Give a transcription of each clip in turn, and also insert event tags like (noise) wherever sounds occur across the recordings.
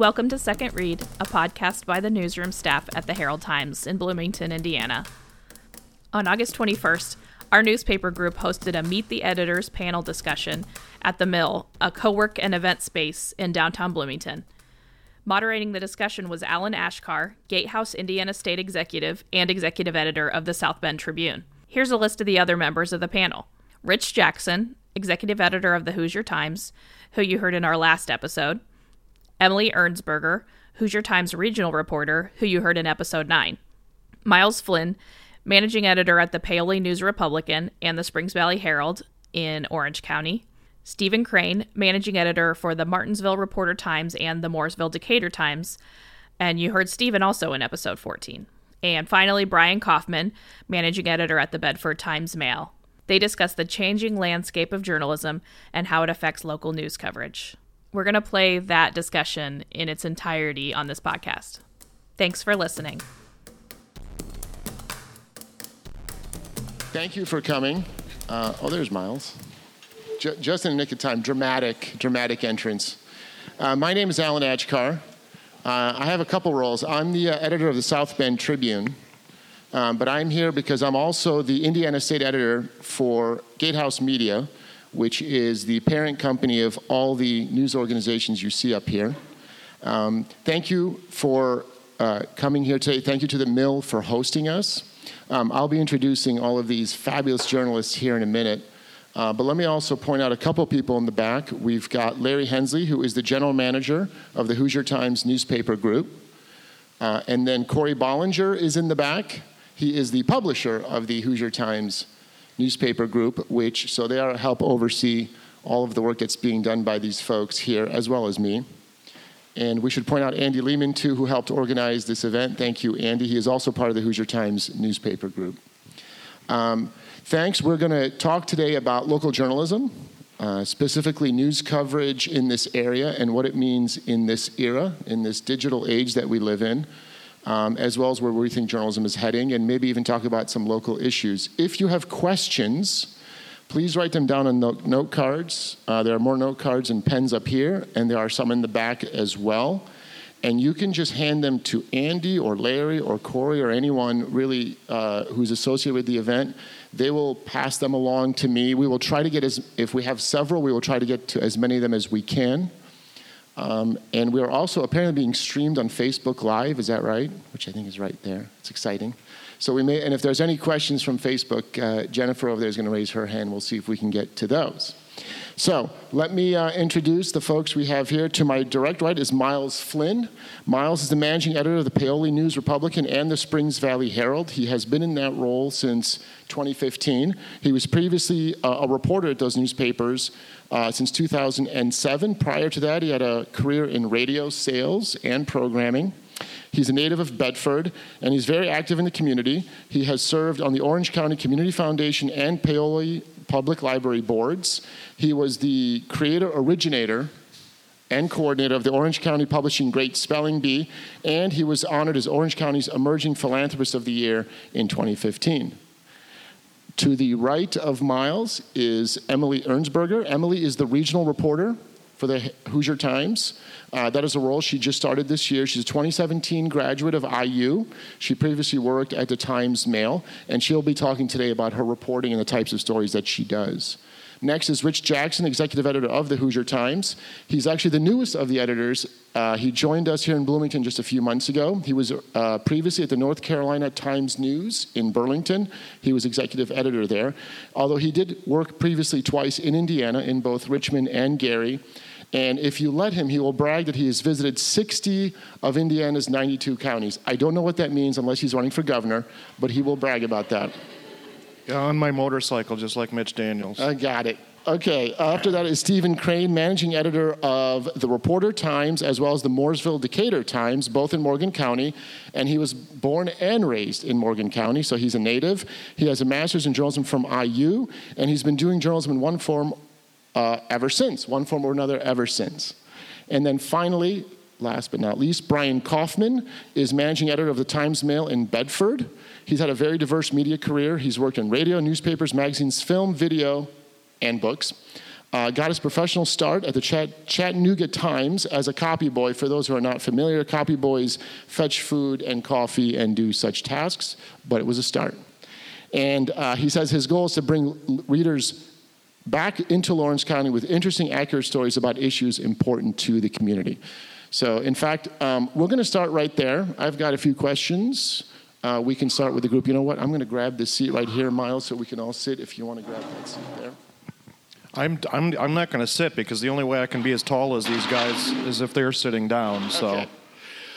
Welcome to Second Read, a podcast by the newsroom staff at the Herald Times in Bloomington, Indiana. On August 21st, our newspaper group hosted a Meet the Editors panel discussion at the Mill, a co work and event space in downtown Bloomington. Moderating the discussion was Alan Achkar, Gatehouse Indiana State Executive and Executive Editor of the South Bend Tribune. Here's a list of the other members of the panel Rich Jackson, Executive Editor of the Hoosier Times, who you heard in our last episode, Emily Ernsberger, Hoosier Times regional reporter, who you heard in episode 9, Miles Flynn, managing editor at the Paoli News Republican and the Springs Valley Herald in Orange County, Stephen Crane, managing editor for the Martinsville Reporter Times and the Mooresville Decatur Times, and you heard Stephen also in episode 14. And finally, Brian Kaufman, managing editor at the Bedford Times Mail. They discuss the changing landscape of journalism and how it affects local news coverage. We're going to play that discussion in its entirety on this podcast. Thanks for listening. Thank you for coming. Uh, oh, there's Miles. J- just in the nick of time, dramatic, dramatic entrance. Uh, my name is Alan Achkar. Uh, I have a couple roles. I'm the uh, editor of the South Bend Tribune, um, but I'm here because I'm also the Indiana State editor for Gatehouse Media, which is the parent company of all the news organizations you see up here. Um, thank you for uh, coming here today. Thank you to the Mill for hosting us. Um, I'll be introducing all of these fabulous journalists here in a minute. Uh, but let me also point out a couple people in the back. We've got Larry Hensley, who is the general manager of the Hoosier Times newspaper group. Uh, and then Corey Bollinger is in the back. He is the publisher of the Hoosier Times newspaper group, which, so they are help oversee all of the work that's being done by these folks here, as well as me. And we should point out Andy Lehman, too, who helped organize this event. Thank you, Andy. He is also part of the Hoosier Times newspaper group. Um, thanks. We're going to talk today about local journalism, uh, specifically news coverage in this area and what it means in this era, in this digital age that we live in, um, as well as where we think journalism is heading, and maybe even talk about some local issues. If you have questions, please write them down on note, note cards. Uh, there are more note cards and pens up here, and there are some in the back as well. And you can just hand them to Andy or Larry or Corey or anyone really uh, who's associated with the event. They will pass them along to me. We will try to get as, if we have several, we will try to get to as many of them as we can. Um, and we are also apparently being streamed on Facebook Live, is that right? Which I think is right there. It's exciting. So we may, and if there's any questions from Facebook, uh, Jennifer over there is going to raise her hand. We'll see if we can get to those. So let me uh, introduce the folks we have here. To my direct right is Miles Flynn. Miles is the managing editor of the Paoli News Republican and the Springs Valley Herald. He has been in that role since 2015. He was previously uh, a reporter at those newspapers uh, since 2007. Prior to that, he had a career in radio sales and programming. He's a native of Bedford, and he's very active in the community. He has served on the Orange County Community Foundation and Paoli Public Library boards. He was the creator, originator, and coordinator of the Orange County Publishing Great Spelling Bee, and he was honored as Orange County's Emerging Philanthropist of the Year in 2015. To the right of Miles is Emily Ernsberger. Emily is the regional reporter for the Hoosier Times. Uh, that is a role she just started this year. She's a 2017 graduate of IU. She previously worked at the Times Mail, and she'll be talking today about her reporting and the types of stories that she does. Next is Rich Jackson, executive editor of the Hoosier Times. He's actually the newest of the editors. Uh, he joined us here in Bloomington just a few months ago. He was uh, previously at the North Carolina Times News in Burlington. He was executive editor there, although he did work previously twice in Indiana in both Richmond and Gary. And if you let him, he will brag that he has visited 60 of Indiana's 92 counties. I don't know what that means unless he's running for governor, but he will brag about that. Yeah, on my motorcycle, just like Mitch Daniels. I got it. Okay, after that is Stephen Crane, managing editor of the Reporter Times as well as the Mooresville Decatur Times, both in Morgan County. And he was born and raised in Morgan County, so he's a native. He has a master's in journalism from IU, and he's been doing journalism in one form uh, ever since, one form or another, ever since. And then finally, last but not least, Brian Kaufman is managing editor of the Times Mail in Bedford. He's had a very diverse media career. He's worked in radio, newspapers, magazines, film, video, and books. Uh, got his professional start at the Chat- Chattanooga Times as a copy boy. For those who are not familiar, copy boys fetch food and coffee and do such tasks, but it was a start. And uh, he says his goal is to bring readers back into Lawrence County with interesting, accurate stories about issues important to the community. So, in fact, um, we're going to start right there. I've got a few questions. Uh, we can start with the group. You know what? I'm going to grab this seat right here, Miles, so we can all sit if you want to grab that seat there. I'm, I'm, I'm not going to sit because the only way I can be as tall as these guys is if they're sitting down. So,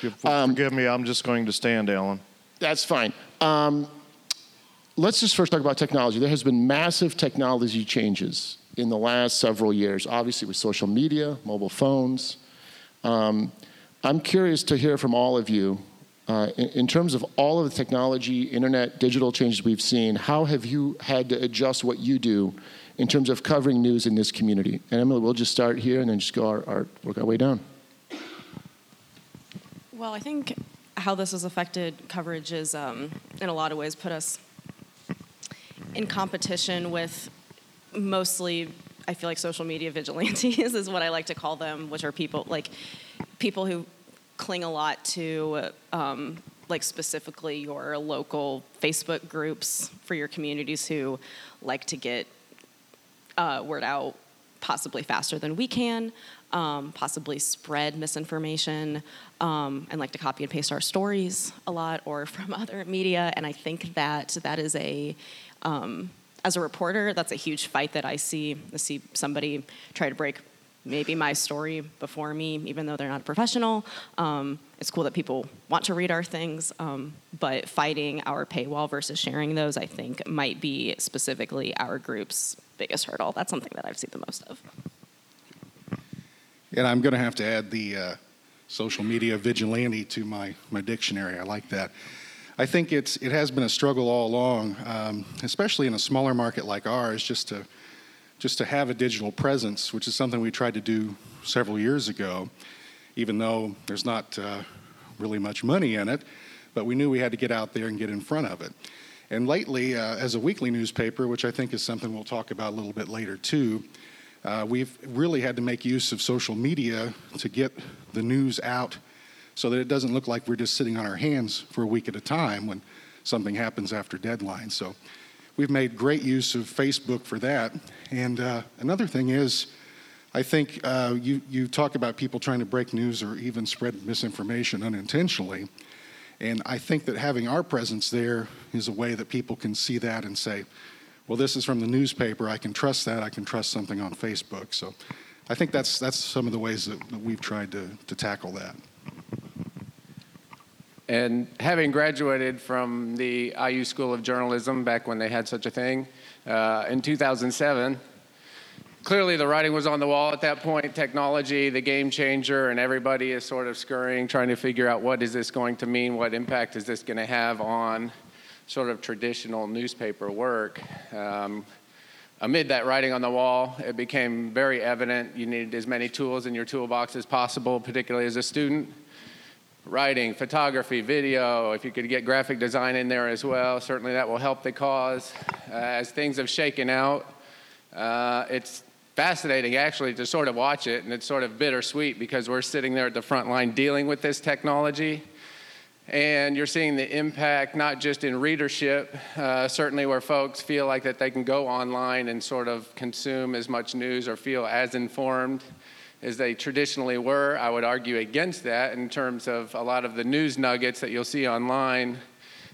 Okay. forgive me, I'm just going to stand, Alan. That's fine. Um, let's just first talk about technology. There has been massive technology changes in the last several years, obviously with social media, mobile phones. Um, I'm curious to hear from all of you. Uh, in, in terms of all of the technology, internet, digital changes we've seen, how have you had to adjust what you do in terms of covering news in this community? And Emily, we'll just start here and then just go our, our work our way down. Well, I think how this has affected coverage is, um, in a lot of ways, put us in competition with mostly, I feel like social media vigilantes (laughs) is what I like to call them, which are people like people who cling a lot to, um, like specifically your local Facebook groups for your communities who like to get uh, word out possibly faster than we can, um, possibly spread misinformation, um, and like to copy and paste our stories a lot or (laughs) from other media. And I think that that is a, um, as a reporter, that's a huge fight that I see. I see somebody try to break maybe my story before me, even though they're not a professional. Um, it's cool that people want to read our things, um, but fighting our paywall versus sharing those, I think, might be specifically our group's biggest hurdle. That's something that I've seen the most of. And I'm going to have to add the uh, social media vigilante to my, my dictionary. I like that. I think it's, it has been a struggle all along, um, especially in a smaller market like ours, just to, just to have a digital presence, which is something we tried to do several years ago, even though there's not uh, really much money in it. But we knew we had to get out there and get in front of it. And lately, uh, as a weekly newspaper, which I think is something we'll talk about a little bit later too, uh, we've really had to make use of social media to get the news out so that it doesn't look like we're just sitting on our hands for a week at a time when something happens after deadline. So we've made great use of Facebook for that. And uh, another thing is, I think uh, you, you talk about people trying to break news or even spread misinformation unintentionally. And I think that having our presence there is a way that people can see that and say, well, this is from the newspaper. I can trust that. I can trust something on Facebook. So I think that's, that's some of the ways that, that we've tried to, to tackle that. And having graduated from the IU School of Journalism back when they had such a thing uh, in 2007, clearly the writing was on the wall at that point. Technology, the game changer, and everybody is sort of scurrying, trying to figure out what is this going to mean? What impact is this going to have on sort of traditional newspaper work? Um, amid that writing on the wall, it became very evident you needed as many tools in your toolbox as possible, particularly as a student writing, photography, video, if you could get graphic design in there as well, certainly that will help the cause. Uh, as things have shaken out, uh, it's fascinating actually to sort of watch it, and it's sort of bittersweet because we're sitting there at the front line dealing with this technology. And you're seeing the impact not just in readership, uh, certainly where folks feel like that they can go online and sort of consume as much news or feel as informed as they traditionally were. I would argue against that in terms of a lot of the news nuggets that you'll see online,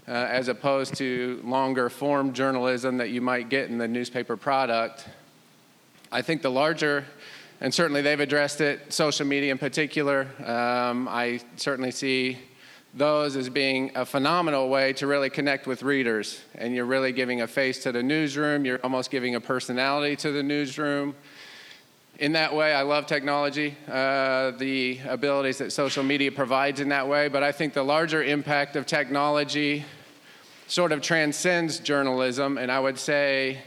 uh, as opposed to longer form journalism that you might get in the newspaper product. I think the larger, and certainly they've addressed it, social media in particular, um, I certainly see those as being a phenomenal way to really connect with readers. And you're really giving a face to the newsroom, you're almost giving a personality to the newsroom in that way, I love technology, uh, the abilities that social media provides in that way, but I think the larger impact of technology sort of transcends journalism, and I would say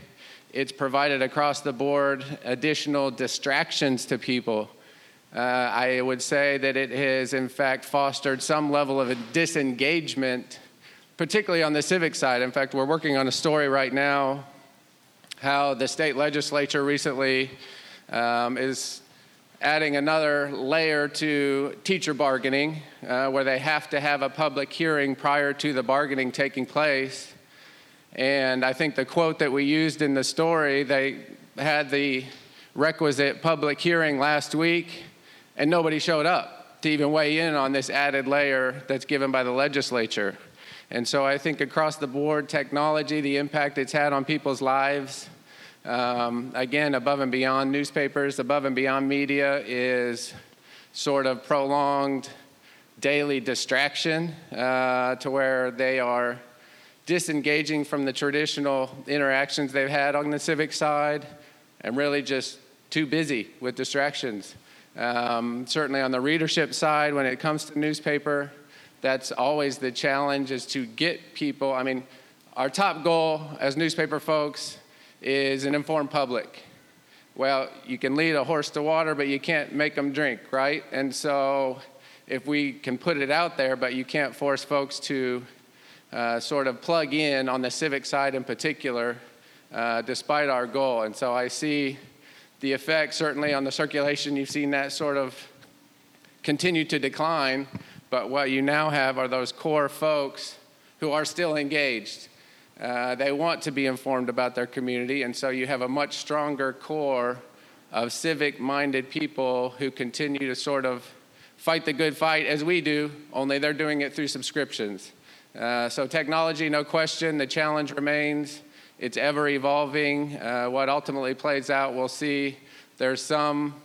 it's provided across the board additional distractions to people. Uh, I would say that it has, in fact, fostered some level of disengagement, particularly on the civic side. In fact, we're working on a story right now how the state legislature recently um, is adding another layer to teacher bargaining, uh, where they have to have a public hearing prior to the bargaining taking place. And I think the quote that we used in the story, they had the requisite public hearing last week, and nobody showed up to even weigh in on this added layer that's given by the legislature. And so I think across the board, technology, the impact it's had on people's lives, um, again, above and beyond newspapers, above and beyond media is sort of prolonged daily distraction uh, to where they are disengaging from the traditional interactions they've had on the civic side and really just too busy with distractions. Um, certainly on the readership side, when it comes to newspaper, that's always the challenge is to get people. I mean, our top goal as newspaper folks is an informed public. Well, you can lead a horse to water, but you can't make them drink, right? And so, if we can put it out there, but you can't force folks to uh, sort of plug in on the civic side in particular, uh, despite our goal. And so, I see the effect certainly on the circulation. You've seen that sort of continue to decline, but what you now have are those core folks who are still engaged uh, they want to be informed about their community, and so you have a much stronger core of civic minded people who continue to sort of fight the good fight as we do, only they're doing it through subscriptions. Uh, so, technology, no question, the challenge remains. It's ever evolving. Uh, what ultimately plays out, we'll see. There's some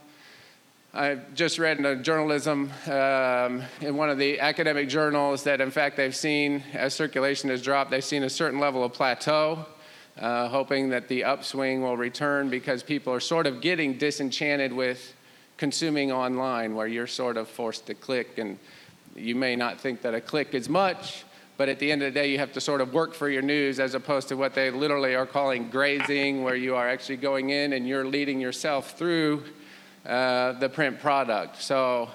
I just read in a journalism um, in one of the academic journals that, in fact, they've seen as circulation has dropped, they've seen a certain level of plateau, uh, hoping that the upswing will return because people are sort of getting disenchanted with consuming online, where you're sort of forced to click, and you may not think that a click is much, but at the end of the day, you have to sort of work for your news as opposed to what they literally are calling grazing, where you are actually going in and you're leading yourself through uh, the print product. So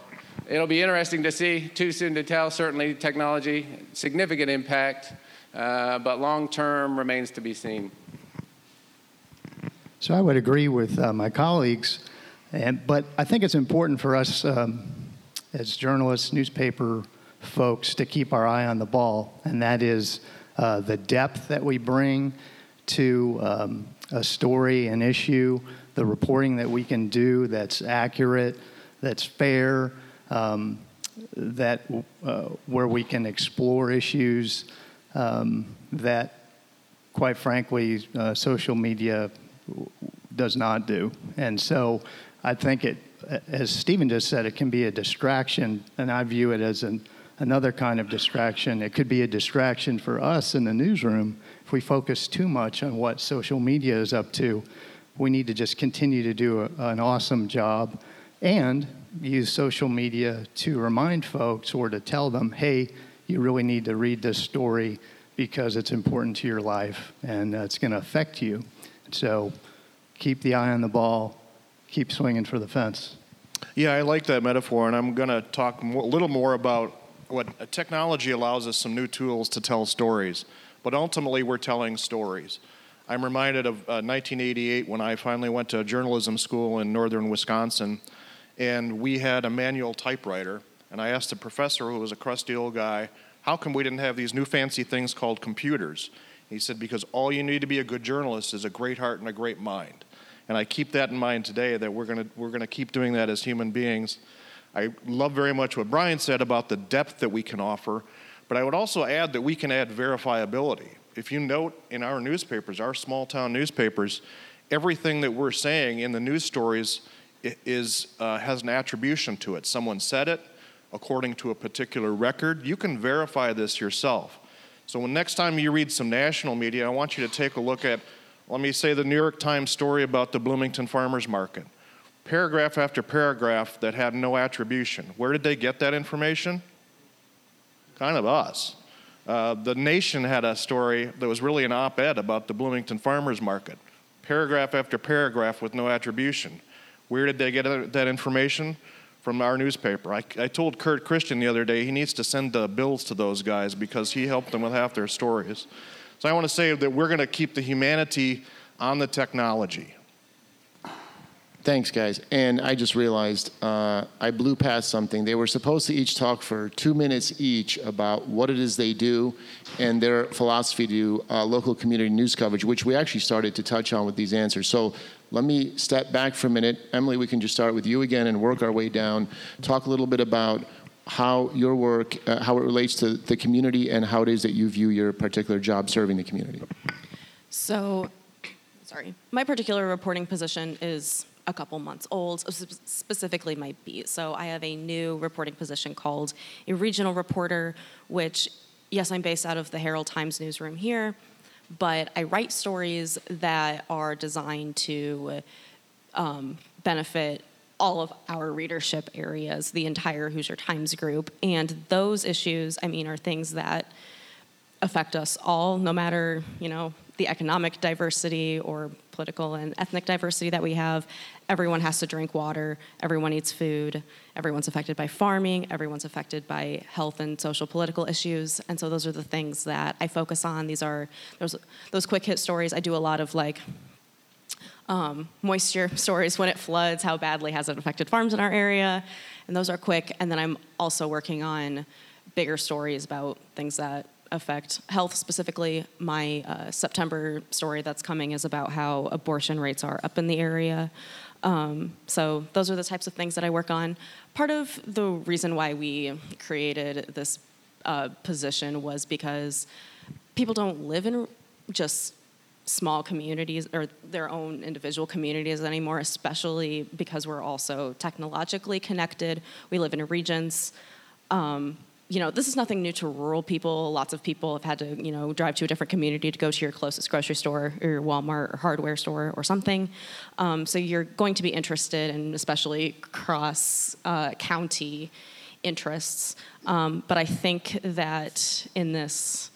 it'll be interesting to see. Too soon to tell. Certainly, technology significant impact, uh, but long term remains to be seen. So I would agree with uh, my colleagues, and, but I think it's important for us um, as journalists, newspaper folks, to keep our eye on the ball, and that is uh, the depth that we bring to um, a story, an issue, the reporting that we can do that's accurate, that's fair, um, that uh, where we can explore issues um, that, quite frankly, uh, social media does not do. And so I think it, as Stephen just said, it can be a distraction, and I view it as an, another kind of distraction. It could be a distraction for us in the newsroom if we focus too much on what social media is up to we need to just continue to do a, an awesome job and use social media to remind folks or to tell them, hey, you really need to read this story because it's important to your life and it's going to affect you. So keep the eye on the ball, keep swinging for the fence. Yeah, I like that metaphor, and I'm going to talk a little more about what uh, technology allows us some new tools to tell stories, but ultimately we're telling stories. I'm reminded of uh, 1988 when I finally went to journalism school in northern Wisconsin, and we had a manual typewriter. And I asked the professor, who was a crusty old guy, how come we didn't have these new fancy things called computers? He said, because all you need to be a good journalist is a great heart and a great mind. And I keep that in mind today that we're going we're gonna keep doing that as human beings. I love very much what Brian said about the depth that we can offer, but I would also add that we can add verifiability if you note in our newspapers, our small town newspapers, everything that we're saying in the news stories is, uh, has an attribution to it. Someone said it according to a particular record. You can verify this yourself. So when next time you read some national media, I want you to take a look at, let me say, the New York Times story about the Bloomington Farmers Market. Paragraph after paragraph that had no attribution. Where did they get that information? Kind of us. Uh, the Nation had a story that was really an op ed about the Bloomington Farmers Market, paragraph after paragraph with no attribution. Where did they get that information? From our newspaper. I, I told Kurt Christian the other day he needs to send the bills to those guys because he helped them with half their stories. So I want to say that we're going to keep the humanity on the technology. Thanks, guys. And I just realized uh, I blew past something. They were supposed to each talk for two minutes each about what it is they do and their philosophy to uh, local community news coverage, which we actually started to touch on with these answers. So let me step back for a minute. Emily, we can just start with you again and work our way down. Talk a little bit about how your work, uh, how it relates to the community, and how it is that you view your particular job serving the community. So, sorry, my particular reporting position is a couple months old, specifically my beat. So I have a new reporting position called a regional reporter, which, yes, I'm based out of the Herald Times newsroom here, but I write stories that are designed to um, benefit all of our readership areas, the entire Hoosier Times group. And those issues, I mean, are things that affect us all, no matter, you know, the economic diversity or political and ethnic diversity that we have. Everyone has to drink water, everyone eats food, everyone's affected by farming, everyone's affected by health and social political issues. And so those are the things that I focus on. These are those those quick hit stories. I do a lot of like um, moisture (laughs) stories when it floods, how badly has it affected farms in our area, and those are quick. And then I'm also working on bigger stories about things that affect health specifically. My uh, September story that's coming is about how abortion rates are up in the area. Um, so those are the types of things that I work on. Part of the reason why we created this uh, position was because people don't live in just small communities or their own individual communities anymore, especially because we're also technologically connected. We live in regions. Um, you know, this is nothing new to rural people. Lots of people have had to, you know, drive to a different community to go to your closest grocery store or your Walmart or hardware store or something. Um, so you're going to be interested in especially cross uh, county interests. Um, but I think that in this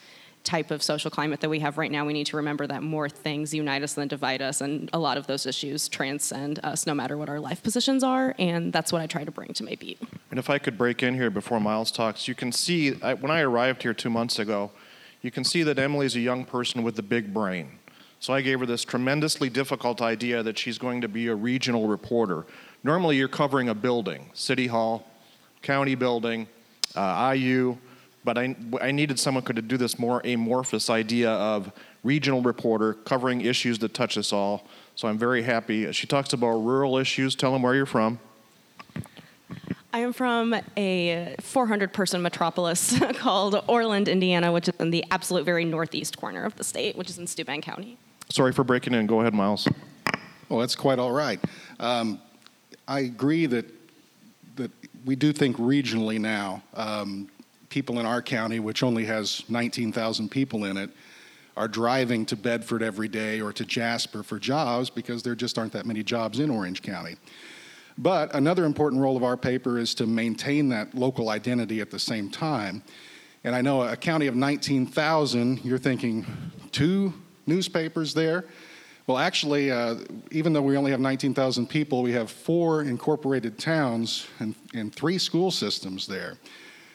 type of social climate that we have right now, we need to remember that more things unite us than divide us, and a lot of those issues transcend us no matter what our life positions are, and that's what I try to bring to my beat. And if I could break in here before Miles talks, you can see I, when I arrived here two months ago, you can see that Emily's a young person with a big brain. So I gave her this tremendously difficult idea that she's going to be a regional reporter. Normally, you're covering a building, city hall, county building, uh, IU, but I, I needed someone who could do this more amorphous idea of regional reporter covering issues that touch us all. So I'm very happy. She talks about rural issues. Tell them where you're from. I am from a 400 person metropolis (laughs) called Orland, Indiana, which is in the absolute very northeast corner of the state, which is in Steuben County. Sorry for breaking in. Go ahead, Miles. Well, that's quite all right. Um, I agree that that we do think regionally now. Um, people in our county, which only has 19,000 people in it, are driving to Bedford every day or to Jasper for jobs because there just aren't that many jobs in Orange County. But another important role of our paper is to maintain that local identity at the same time. And I know a county of 19,000, you're thinking two newspapers there? Well, actually, uh, even though we only have 19,000 people, we have four incorporated towns and, and three school systems there.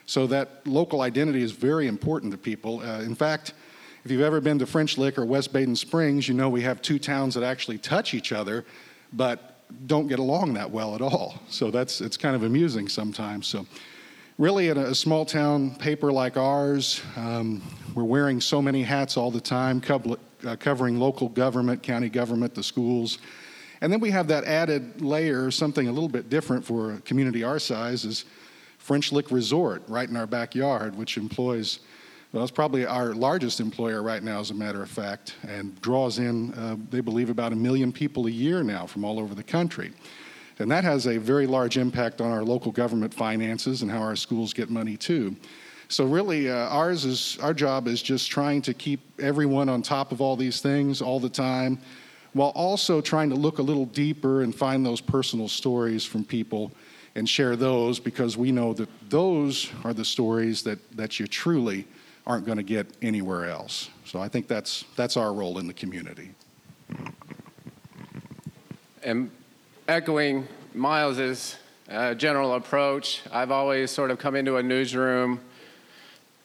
So that local identity is very important to people. Uh, in fact, if you've ever been to French Lick or West Baden Springs, you know we have two towns that actually touch each other, but don't get along that well at all. So that's it's kind of amusing sometimes. So really, in a, small town paper like ours, um, we're wearing so many hats all the time, uh, covering local government, county government, the schools. And then we have that added layer, something a little bit different for a community our size, is French Lick Resort right in our backyard, which employs, well, it's probably our largest employer right now, as a matter of fact, and draws in, uh, they believe, about a million people a year now from all over the country. And that has a very large impact on our local government finances and how our schools get money too. So really, uh, ours is our job is just trying to keep everyone on top of all these things all the time, while also trying to look a little deeper and find those personal stories from people and share those because we know that those are the stories that, that you truly aren't going to get anywhere else. So I think that's, that's our role in the community. And echoing Miles's uh, general approach, I've always sort of come into a newsroom,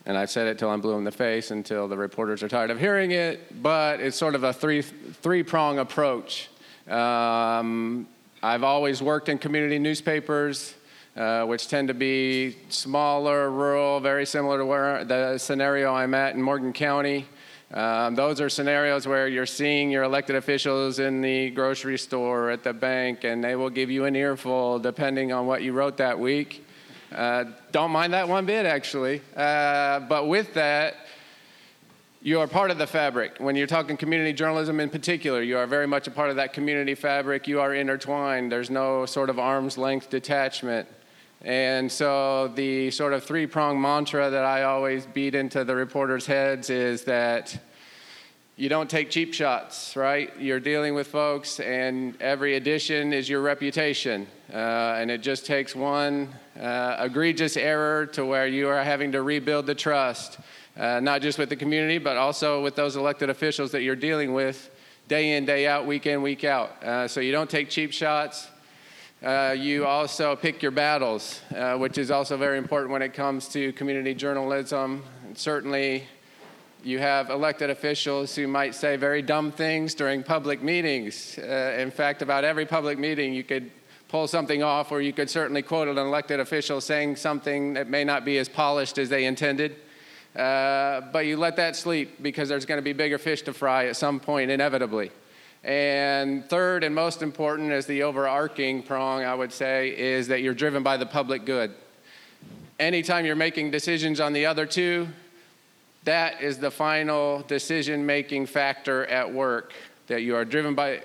and I've said it till I'm blue in the face until the reporters are tired of hearing it, but it's sort of a three, three prong approach. Um, I've always worked in community newspapers, uh, which tend to be smaller, rural, very similar to where the scenario I'm at in Morgan County. Um, those are scenarios where you're seeing your elected officials in the grocery store, at the bank, and they will give you an earful depending on what you wrote that week. Uh, don't mind that one bit, actually. Uh, but with that, you are part of the fabric. When you're talking community journalism in particular, you are very much a part of that community fabric. You are intertwined. There's no sort of arm's length detachment. And so the sort of three prong mantra that I always beat into the reporters' heads is that you don't take cheap shots, right? You're dealing with folks, and every edition is your reputation. Uh, and it just takes one uh, egregious error to where you are having to rebuild the trust, uh, not just with the community, but also with those elected officials that you're dealing with day in, day out, week in, week out. Uh, so you don't take cheap shots. Uh, you also pick your battles, uh, which is also very important when it comes to community journalism. And certainly, you have elected officials who might say very dumb things during public meetings. Uh, in fact, about every public meeting, you could pull something off, or you could certainly quote an elected official saying something that may not be as polished as they intended. Uh, but you let that sleep because there's going to be bigger fish to fry at some point, inevitably. And third and most important is the overarching prong, I would say, is that you're driven by the public good. Anytime you're making decisions on the other two, that is the final decision making factor at work. That you are driven by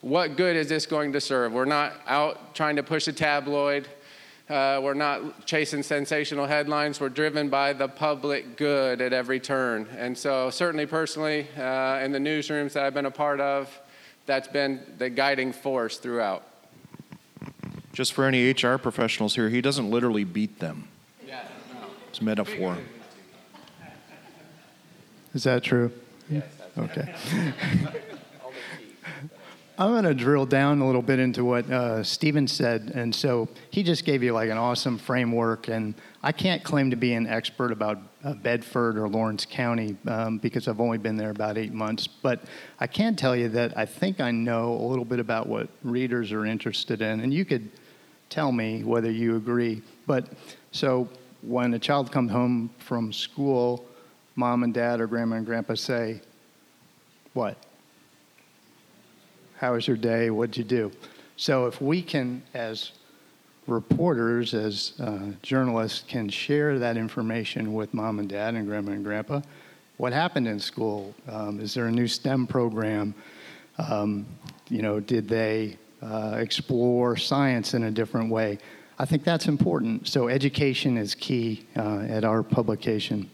what good is this going to serve? We're not out trying to push a tabloid. Uh, we're not chasing sensational headlines. We're driven by the public good at every turn. And so, certainly personally, uh, in the newsrooms that I've been a part of, that's been the guiding force throughout. Just for any HR professionals here, he doesn't literally beat them. Yeah, no. It's metaphor. Is that true? Yes, Okay. (laughs) I'm going to drill down a little bit into what uh, Stephen said. And so he just gave you like an awesome framework. And I can't claim to be an expert about uh, Bedford or Lawrence County um, because I've only been there about eight months. But I can tell you that I think I know a little bit about what readers are interested in. And you could tell me whether you agree. But so when a child comes home from school, mom and dad or grandma and grandpa say, What? How was your day? What'd you do? So if we can, as reporters, as uh, journalists, can share that information with mom and dad and grandma and grandpa, what happened in school? Um, is there a new STEM program? Um, you know, did they uh, explore science in a different way? I think that's important. So education is key uh, at our publication.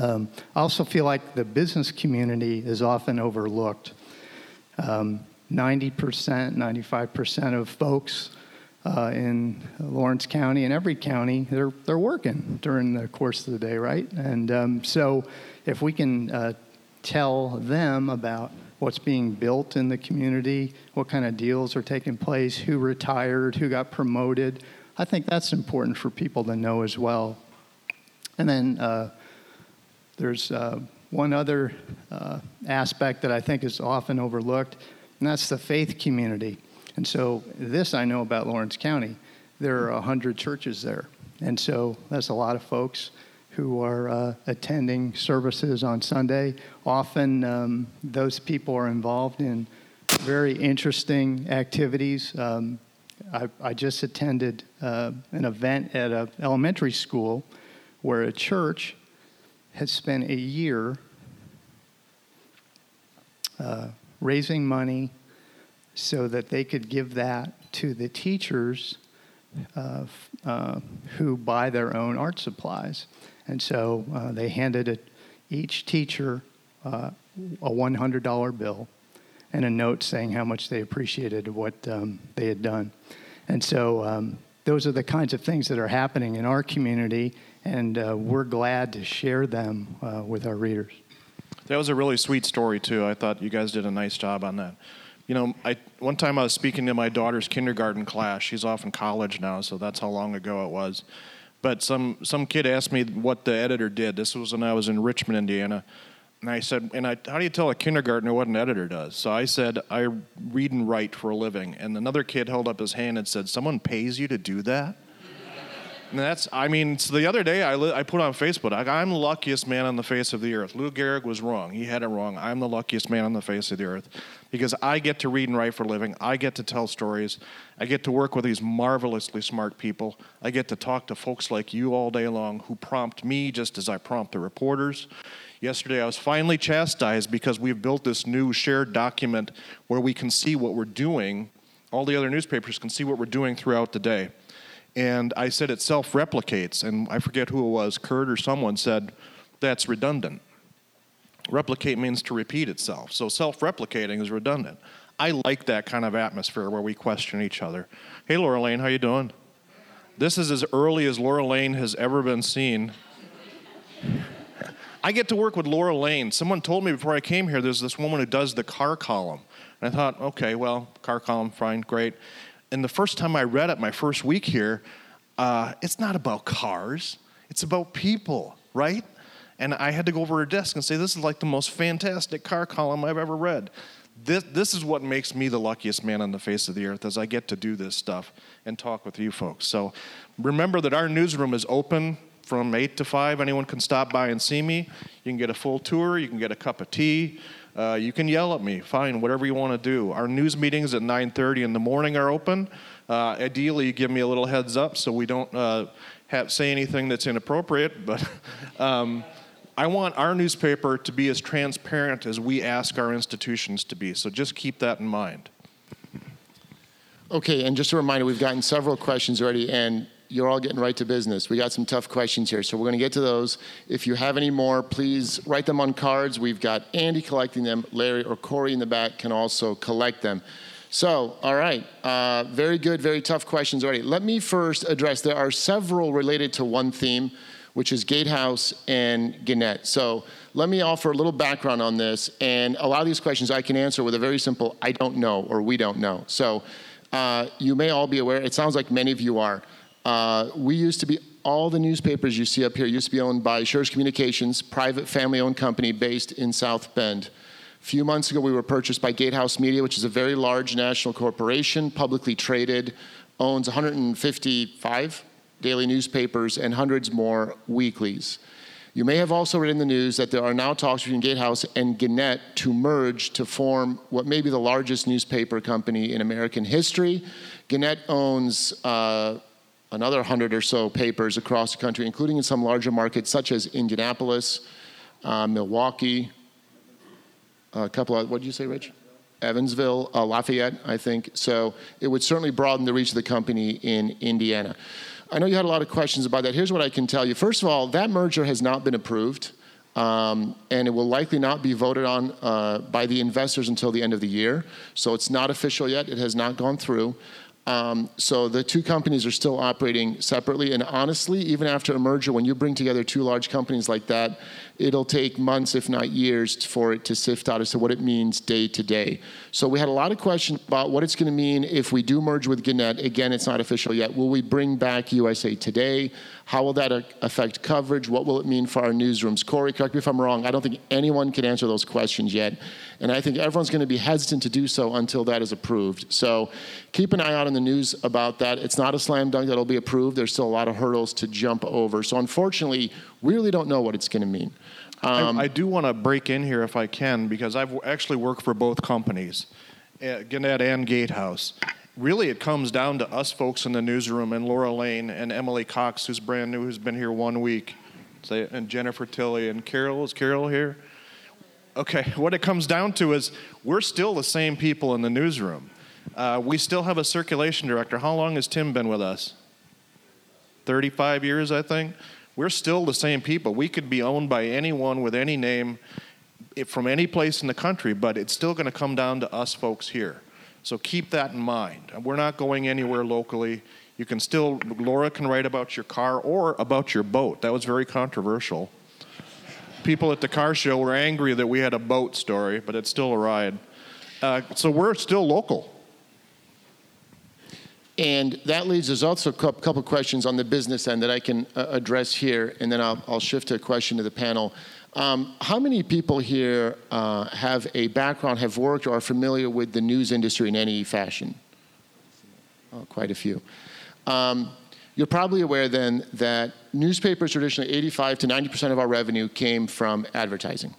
Um, I also feel like the business community is often overlooked. Um, 90%, 95% of folks uh, in Lawrence County and every county, they're, they're working during the course of the day, right? And um, so if we can uh, tell them about what's being built in the community, what kind of deals are taking place, who retired, who got promoted, I think that's important for people to know as well. And then uh, there's uh, one other uh, aspect that I think is often overlooked and that's the faith community. And so, this I know about Lawrence County. There are 100 churches there. And so, that's a lot of folks who are uh, attending services on Sunday. Often, um, those people are involved in very interesting activities. Um, I, I, just attended uh, an event at an elementary school where a church had spent a year uh, raising money so that they could give that to the teachers uh, uh, who buy their own art supplies. And so uh, they handed it, each teacher uh, a $100 bill and a note saying how much they appreciated what um, they had done. And so um, those are the kinds of things that are happening in our community, and uh, we're glad to share them uh, with our readers. That was a really sweet story too. I thought you guys did a nice job on that. You know, I one time I was speaking to my daughter's kindergarten class. She's off in college now, so that's how long ago it was. But some some kid asked me what the editor did. This was when I was in Richmond, Indiana. And I said, and I, how do you tell a kindergartner what an editor does? So I said, I read and write for a living. And another kid held up his hand and said, someone pays you to do that? And that's, I mean, so the other day I, li- I put on Facebook, I, I'm the luckiest man on the face of the earth. Lou Gehrig was wrong. He had it wrong. I'm the luckiest man on the face of the earth because I get to read and write for a living. I get to tell stories. I get to work with these marvelously smart people. I get to talk to folks like you all day long who prompt me just as I prompt the reporters. Yesterday, I was finally chastised because we've built this new shared document where we can see what we're doing. All the other newspapers can see what we're doing throughout the day. And I said it self replicates. And I forget who it was, Kurt or someone said, that's redundant. Replicate means to repeat itself. So self replicating is redundant. I like that kind of atmosphere where we question each other. Hey, Laura Lane, how you doing? This is as early as Laura Lane has ever been seen. (laughs) I get to work with Laura Lane. Someone told me before I came here there's this woman who does the car column. And I thought, okay, well, car column, fine, great and the first time I read it, my first week here, uh, it's not about cars, it's about people, right? And I had to go over her desk and say, This is like the most fantastic car column I've ever read. This, this is what makes me the luckiest man on the face of the earth as I get to do this stuff and talk with you folks. So remember that our newsroom is open from 8 to 5. Anyone can stop by and see me. You can get a full tour, you can get a cup of tea. Uh, you can yell at me, fine, whatever you want to do. Our news meetings at 9:30 in the morning are open. Uh, ideally, you give me a little heads up so we don't uh, have, say anything that's inappropriate. (laughs) But um, I want our newspaper to be as transparent as we ask our institutions to be. So just keep that in mind. Okay, and just a reminder, we've gotten several questions already, and you're all getting right to business. We got some tough questions here, so we're going to get to those. If you have any more, please write them on cards. We've got Andy collecting them. Larry or Corey in the back can also collect them. So, all right, uh, very good, very tough questions already. Let me first address there are several related to one theme, which is Gatehouse and Gannett. So, let me offer a little background on this, and a lot of these questions I can answer with a very simple I don't know or we don't know. So, uh, you may all be aware, it sounds like many of you are. Uh, we used to be, all the newspapers you see up here used to be owned by Schurz Communications, private family owned company based in South Bend. A few months ago, we were purchased by Gatehouse Media, which is a very large national corporation, publicly traded, owns 155 daily newspapers and hundreds more weeklies. You may have also read in the news that there are now talks between Gatehouse and Gannett to merge to form what may be the largest newspaper company in American history. Gannett owns uh, another 100 or so papers across the country, including in some larger markets such as Indianapolis, uh, Milwaukee, a couple of, what did you say, Rich? Evansville, uh, Lafayette, I think. So it would certainly broaden the reach of the company in Indiana. I know you had a lot of questions about that. Here's what I can tell you. First of all, that merger has not been approved, um, and it will likely not be voted on uh, by the investors until the end of the year. So it's not official yet. It has not gone through. Um, so the two companies are still operating separately. And honestly, even after a merger, when you bring together two large companies like that, it'll take months, if not years, for it to sift out as to what it means day to day. So we had a lot of questions about what it's going to mean if we do merge with Gannett. Again, it's not official yet. Will we bring back USA Today? How will that affect coverage? What will it mean for our newsrooms? Corey, correct me if I'm wrong. I don't think anyone can answer those questions yet. And I think everyone's going to be hesitant to do so until that is approved. So keep an eye out on the news about that. It's not a slam dunk that'll be approved. There's still a lot of hurdles to jump over. So unfortunately, we really don't know what it's going to mean. Um, I, I, do want to break in here if I can because I've actually worked for both companies, uh, Gannett and Gatehouse. Really, it comes down to us folks in the newsroom and Laura Lane and Emily Cox, who's brand new, who's been here one week, and Jennifer Tilley and Carol. Is Carol here? Okay, what it comes down to is we're still the same people in the newsroom. Uh, we still have a circulation director. How long has Tim been with us? 35 years, I think. We're still the same people. We could be owned by anyone with any name from any place in the country, but it's still going to come down to us folks here. So keep that in mind. We're not going anywhere locally. You can still, Laura can write about your car or about your boat. That was very controversial. People at the car show were angry that we had a boat story, but it's still a ride. Uh, so we're still local. And that leads us also a couple questions on the business end that I can uh, address here, and then I'll, I'll, shift to a question to the panel. Um, how many people here uh, have a background, have worked, or are familiar with the news industry in any fashion? Oh, quite a few. Um, you're probably aware then that newspapers traditionally 85 to 90% of our revenue came from advertising.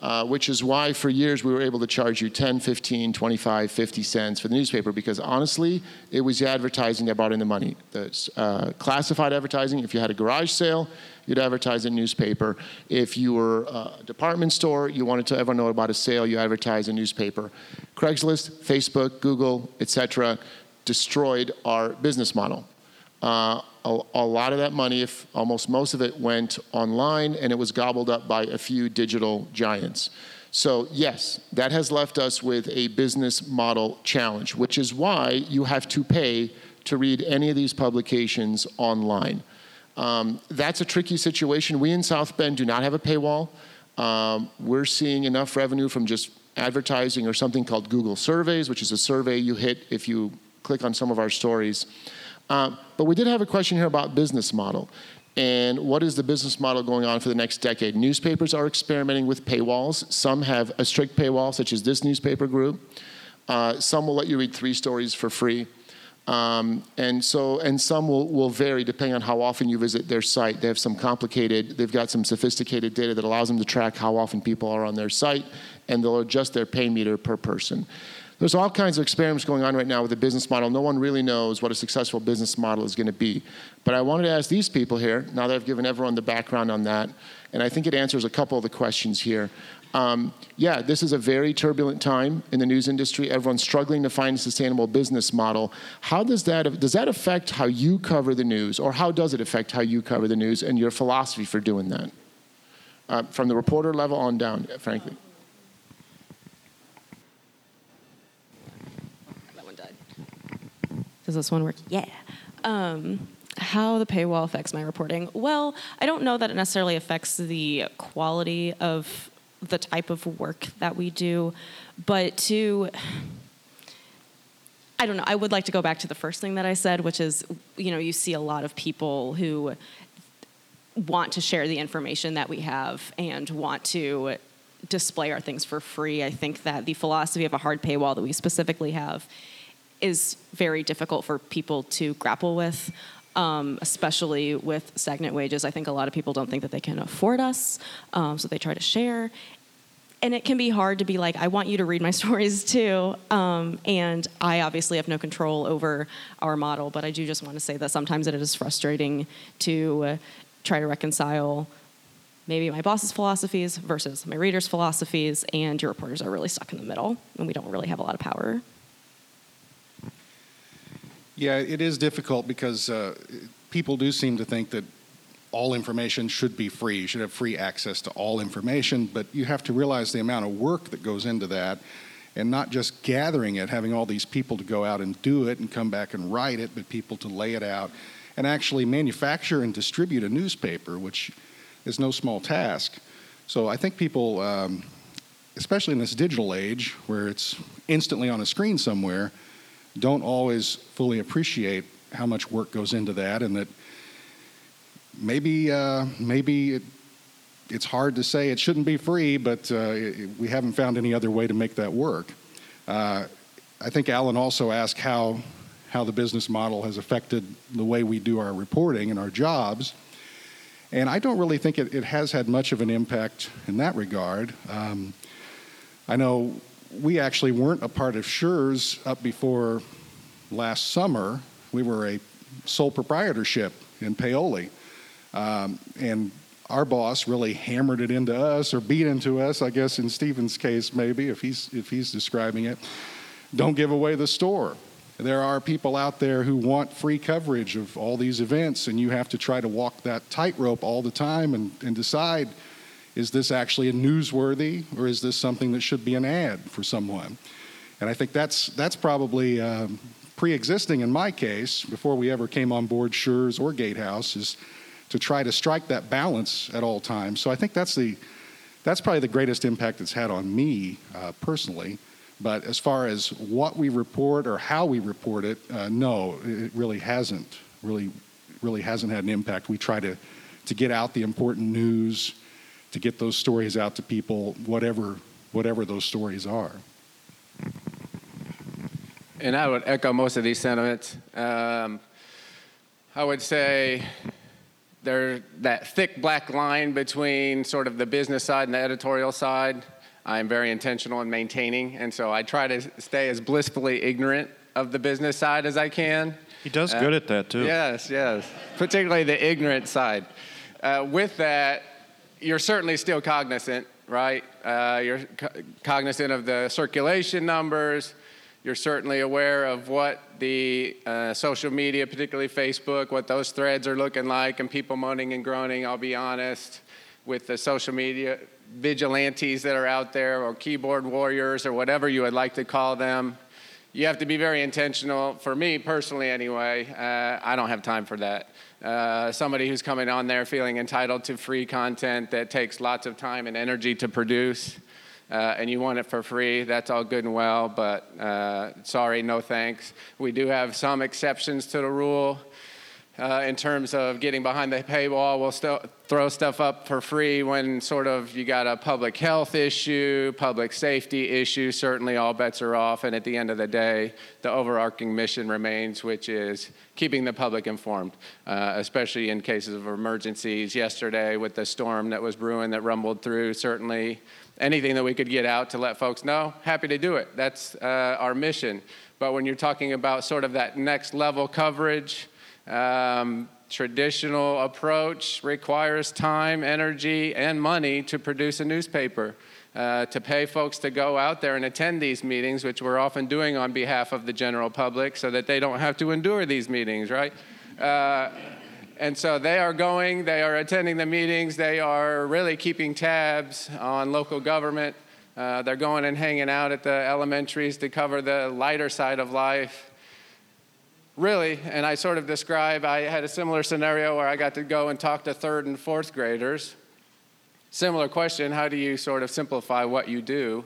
Uh, which is why for years we were able to charge you 10, 15, 25, 50 cents for the newspaper because honestly, it was the advertising that brought in the money. The uh, classified advertising, if you had a garage sale, you'd advertise a newspaper. If you were a department store, you wanted to everyone know about a sale, you advertise a newspaper. Craigslist, Facebook, Google, etc., destroyed our business model. Uh, a, a, lot of that money, if almost most of it, went online and it was gobbled up by a few digital giants. So, yes, that has left us with a business model challenge, which is why you have to pay to read any of these publications online. Um, that's a tricky situation. We in South Bend do not have a paywall. Um, we're seeing enough revenue from just advertising or something called Google Surveys, which is a survey you hit if you click on some of our stories. Uh, but we did have a question here about business model. And what is the business model going on for the next decade? Newspapers are experimenting with paywalls. Some have a strict paywall, such as this newspaper group. Uh, some will let you read three stories for free. Um, and so, and some will, will vary depending on how often you visit their site. They have some complicated, they've got some sophisticated data that allows them to track how often people are on their site, and they'll adjust their pay meter per person. There's all kinds of experiments going on right now with the business model. No one really knows what a successful business model is going to be. But I wanted to ask these people here, now that I've given everyone the background on that, and I think it answers a couple of the questions here. Um, yeah, this is a very turbulent time in the news industry. Everyone's struggling to find a sustainable business model. How does that does that affect how you cover the news, or how does it affect how you cover the news and your philosophy for doing that? Uh, from the reporter level on down, frankly. Does this one work? Yeah. Um, how the paywall affects my reporting? Well, I don't know that it necessarily affects the quality of the type of work that we do, but to I don't know. I would like to go back to the first thing that I said, which is, you know, you see a lot of people who want to share the information that we have and want to display our things for free. I think that the philosophy of a hard paywall that we specifically have is very difficult for people to grapple with. Um, especially with stagnant wages. I think a lot of people don't think that they can afford us, um, so they try to share. And it can be hard to be like, I want you to read my (laughs) stories too. Um, and I obviously have no control over our model, but I do just want to say that sometimes it is frustrating to uh, try to reconcile maybe my boss's philosophies versus my readers' philosophies, and your reporters are really stuck in the middle, and we don't really have a lot of power. Yeah, it is difficult because uh, people do seem to think that all information should be free. You should have free access to all information, but you have to realize the amount of work that goes into that and not just gathering it, having all these people to go out and do it and come back and write it, but people to lay it out and actually manufacture and distribute a newspaper, which is no small task. So I think people, um, especially in this digital age where it's instantly on a screen somewhere, don't always fully appreciate how much work goes into that, and that maybe uh, maybe it, it's hard to say it shouldn't be free, but uh, it, we haven't found any other way to make that work. Uh, I think Alan also asked how how the business model has affected the way we do our reporting and our jobs. And I don't really think it, it has had much of an impact in that regard. Um, I know we actually weren't a part of Schurz up before last summer. We were a sole proprietorship in Paoli. Um, and our boss really hammered it into us or beat into us, I guess in Stephen's case, maybe, if he's, if he's describing it. Don't give away the store. There are people out there who want free coverage of all these events, and you have to try to walk that tightrope all the time and, and decide is this actually a newsworthy or is this something that should be an ad for someone? And I think that's, that's probably um, pre existing in my case, before we ever came on board Schurz or Gatehouse, is to try to strike that balance at all times. So I think that's, the, that's probably the greatest impact it's had on me uh, personally. But as far as what we report or how we report it, uh, no, it really hasn't. Really, really hasn't had an impact. We try to, to get out the important news, to get those stories out to people, whatever whatever those stories are. And I would echo most of these sentiments. Um, I would say there's that thick black line between sort of the business side and the editorial side. I'm very intentional in maintaining, and so I try to stay as blissfully ignorant of the business side as I can. He does good at that too. Yes, yes, particularly the ignorant side. Uh, with that, you're certainly still cognizant, right? Uh, you're co- cognizant of the circulation numbers. You're certainly aware of what the uh, social media, particularly Facebook, what those threads are looking like, and people moaning and groaning. I'll be honest, with the social media vigilantes that are out there, or keyboard warriors, or whatever you would like to call them. You have to be very intentional. For me personally, anyway, uh, I don't have time for that. Uh, somebody who's coming on there feeling entitled to free content that takes lots of time and energy to produce uh, and you want it for free, that's all good and well, but uh, sorry, no thanks. We do have some exceptions to the rule. Uh, in terms of getting behind the paywall, we'll still throw stuff up for free when sort of you got a public health issue, public safety issue. Certainly, all bets are off. And at the end of the day, the overarching mission remains, which is keeping the public informed, uh, especially in cases of emergencies. Yesterday, with the storm that was brewing that rumbled through, certainly anything that we could get out to let folks know, happy to do it. That's uh, our mission. But when you're talking about sort of that next level coverage, um, traditional approach requires time, energy, and money to produce a newspaper. Uh, to pay folks to go out there and attend these meetings, which we're often doing on behalf of the general public, so that they don't have to endure these meetings, right? Uh, and so they are going, they are attending the meetings, they are really keeping tabs on local government. Uh, they're going and hanging out at the elementaries to cover the lighter side of life. Really, and I sort of describe, I had a similar scenario where I got to go and talk to third and fourth graders. Similar question how do you sort of simplify what you do?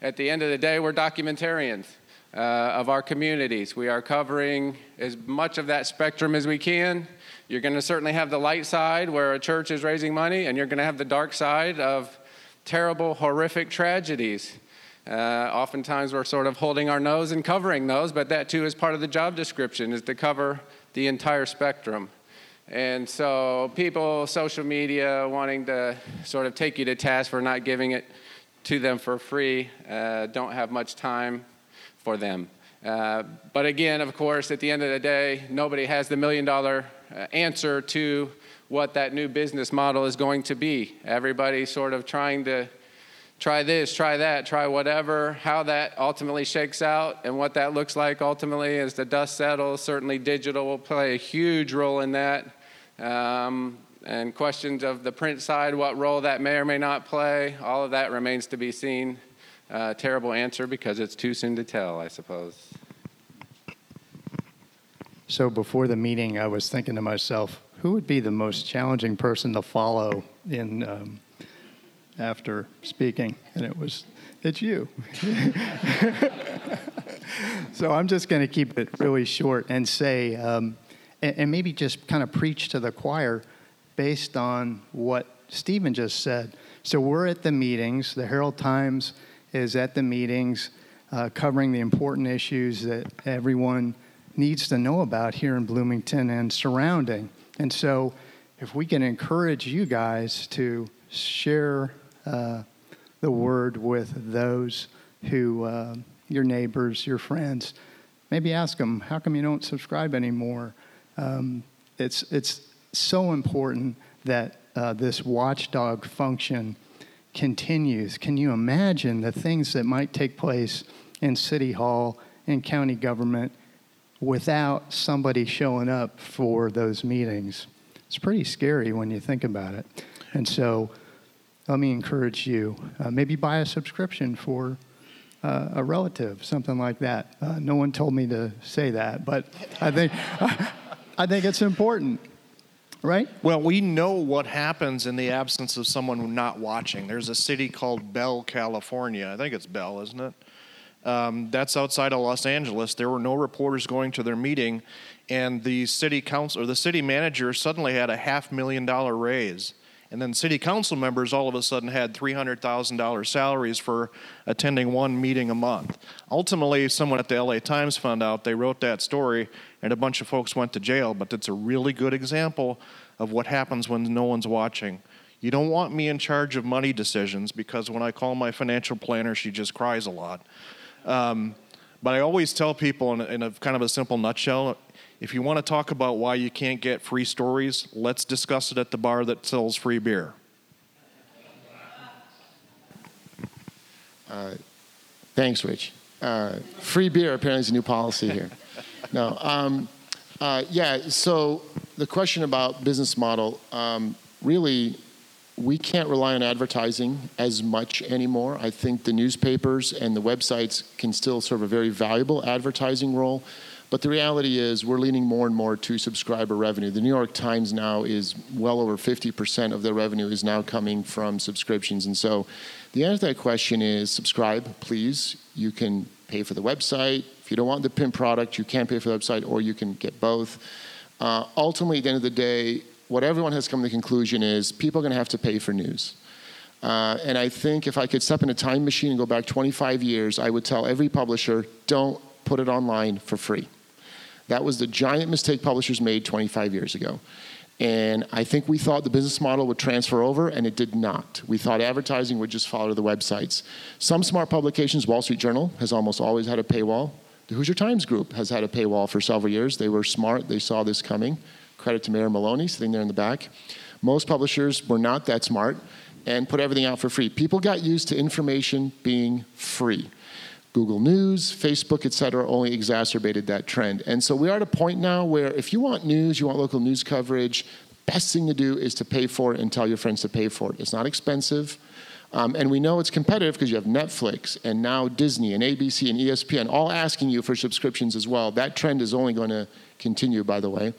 At the end of the day, we're documentarians. Uh, of our communities. We are covering as much of that spectrum as we can. You're going to certainly have the light side where a church is raising money, and you're going to have the dark side of terrible, horrific tragedies. Uh, oftentimes we're sort of holding our nose and covering those, but that too is part of the job description, is to cover the entire spectrum. And so people, social media, wanting to sort of take you to task for not giving it to them for free, uh, don't have much time for them. Uh, but again, of course, at the end of the day, nobody has the million dollar uh, answer to what that new business model is going to be. Everybody's sort of trying to try this, try that, try whatever, how that ultimately shakes out and what that looks like ultimately as the dust settles. Certainly, digital will play a huge role in that. Um, and questions of the print side, what role that may or may not play, all of that remains to be seen. Uh, terrible answer because it's too soon to tell, I suppose. So before the meeting, I was thinking to myself, who would be the most challenging person to follow in um, after speaking? And it was, it's you. (laughs) so I'm just going to keep it really short and say, um, and, and maybe just kind of preach to the choir based on what Stephen just said. So we're at the meetings. The Herald Times is at the meetings, uh, covering the important issues that everyone needs to know about here in Bloomington and surrounding. And so, if we can encourage you guys to share uh, the word with those who, uh, your neighbors, your friends, maybe ask them, how come you don't subscribe anymore? Um, it's, it's so important that uh, this watchdog function continues. Can you imagine the things that might take place in City Hall, in county government, without somebody showing up for those meetings. It's pretty scary when you think about it. And so let me encourage you uh, maybe buy a subscription for uh, a relative, something like that. Uh, no one told me to say that, but I think, (laughs) I think it's important. Right? Well, we know what happens in the absence of someone not watching. There's a city called Bell, California. I think it's Bell, isn't it? Um, that's outside of Los Angeles. There were no reporters going to their meeting, and the city council or the city manager suddenly had a half million dollar raise, And then city council members all of a sudden had $300,000 salaries for attending one meeting a month. Ultimately, someone at the LA Times found out, they wrote that story, and a bunch of folks went to jail. But it's a really good example of what happens when no one's watching. You don't want me in charge of money decisions because when I call my financial planner, she just cries a lot. Um, but I always tell people in a, in a kind of a simple nutshell if you want to talk about why you can't get free stories, let's discuss it at the bar that sells free beer. Uh, thanks, Rich. Uh, free beer apparently is a new policy here. no, um, uh, yeah. So the question about business model, um, really, we can't rely on advertising as much anymore. I think the newspapers and the websites can still serve a very valuable advertising role. But the reality is, we're leaning more and more to subscriber revenue. The New York Times now is well over 50% of their revenue is now coming from subscriptions. And so the answer to that question is subscribe, please. You can pay for the website. If you don't want the print product, you can pay for the website, or you can get both. Uh, ultimately, at the end of the day, what everyone has come to the conclusion is people are going to have to pay for news. Uh, and I think if I could step in a time machine and go back 25 years, I would tell every publisher don't put it online for free. That was the giant mistake publishers made 25 years ago. And I think we thought the business model would transfer over, and it did not. We thought advertising would just follow the websites. Some smart publications, Wall Street Journal has almost always had a paywall. The Hoosier Times Group has had a paywall for several years. They were smart, they saw this coming. Credit to Mayor Maloney sitting there in the back. Most publishers were not that smart and put everything out for free. People got used to information being free. Google News, Facebook, et cetera, only exacerbated that trend. And so we are at a point now where if you want news, you want local news coverage, best thing to do is to pay for it and tell your friends to pay for it. It's not expensive. Um, and we know it's competitive because you have Netflix and now Disney and ABC and ESPN all asking you for subscriptions as well. That trend is only going to continue, by the way.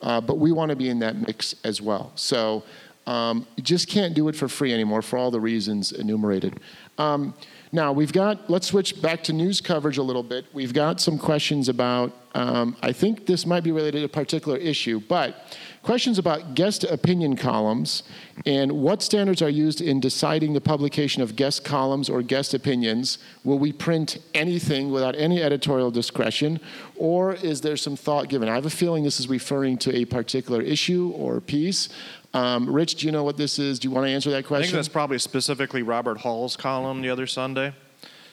Uh, but we want to be in that mix as well. So um, you just can't do it for free anymore for all the reasons enumerated. Um, now, we've got, let's switch back to news coverage a little bit. We've got some questions about, um, I think this might be related to a particular issue, but questions about guest opinion columns and what standards are used in deciding the publication of guest columns or guest opinions. Will we print anything without any editorial discretion, or is there some thought given? I have a feeling this is referring to a particular issue or piece. Um, Rich, do you know what this is? Do you want to answer that question? I think that's probably specifically Robert Hall's column the other Sunday.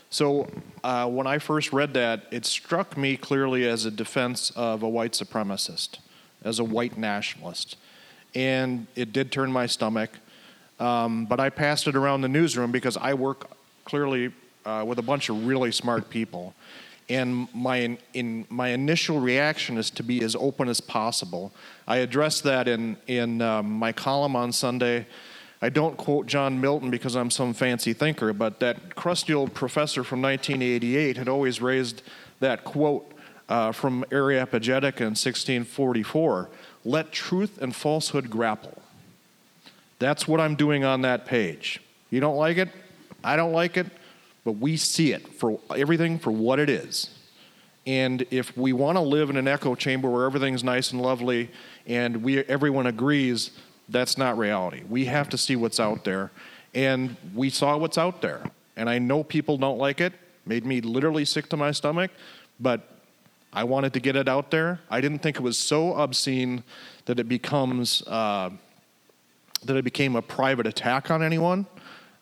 So uh, when I first read that, it struck me clearly as a defense of a white supremacist, as a white nationalist. And it did turn my stomach. Um, but I passed it around the newsroom because I work clearly uh, with a bunch of really smart people. And my, in, my initial reaction is to be as open as possible. I addressed that in, in um, my column on Sunday. I don't quote John Milton because I'm some fancy thinker, but that crusty old professor from 1988 had always raised that quote uh, from Areopagitica in 1644 let truth and falsehood grapple. That's what I'm doing on that page. You don't like it? I don't like it but we see it for everything for what it is. And if we want to live in an echo chamber where everything's nice and lovely and we, everyone agrees, that's not reality. We have to see what's out there. And we saw what's out there. And I know people don't like it, made me literally sick to my stomach, but I wanted to get it out there. I didn't think it was so obscene that it becomes uh, that it became a private attack on anyone.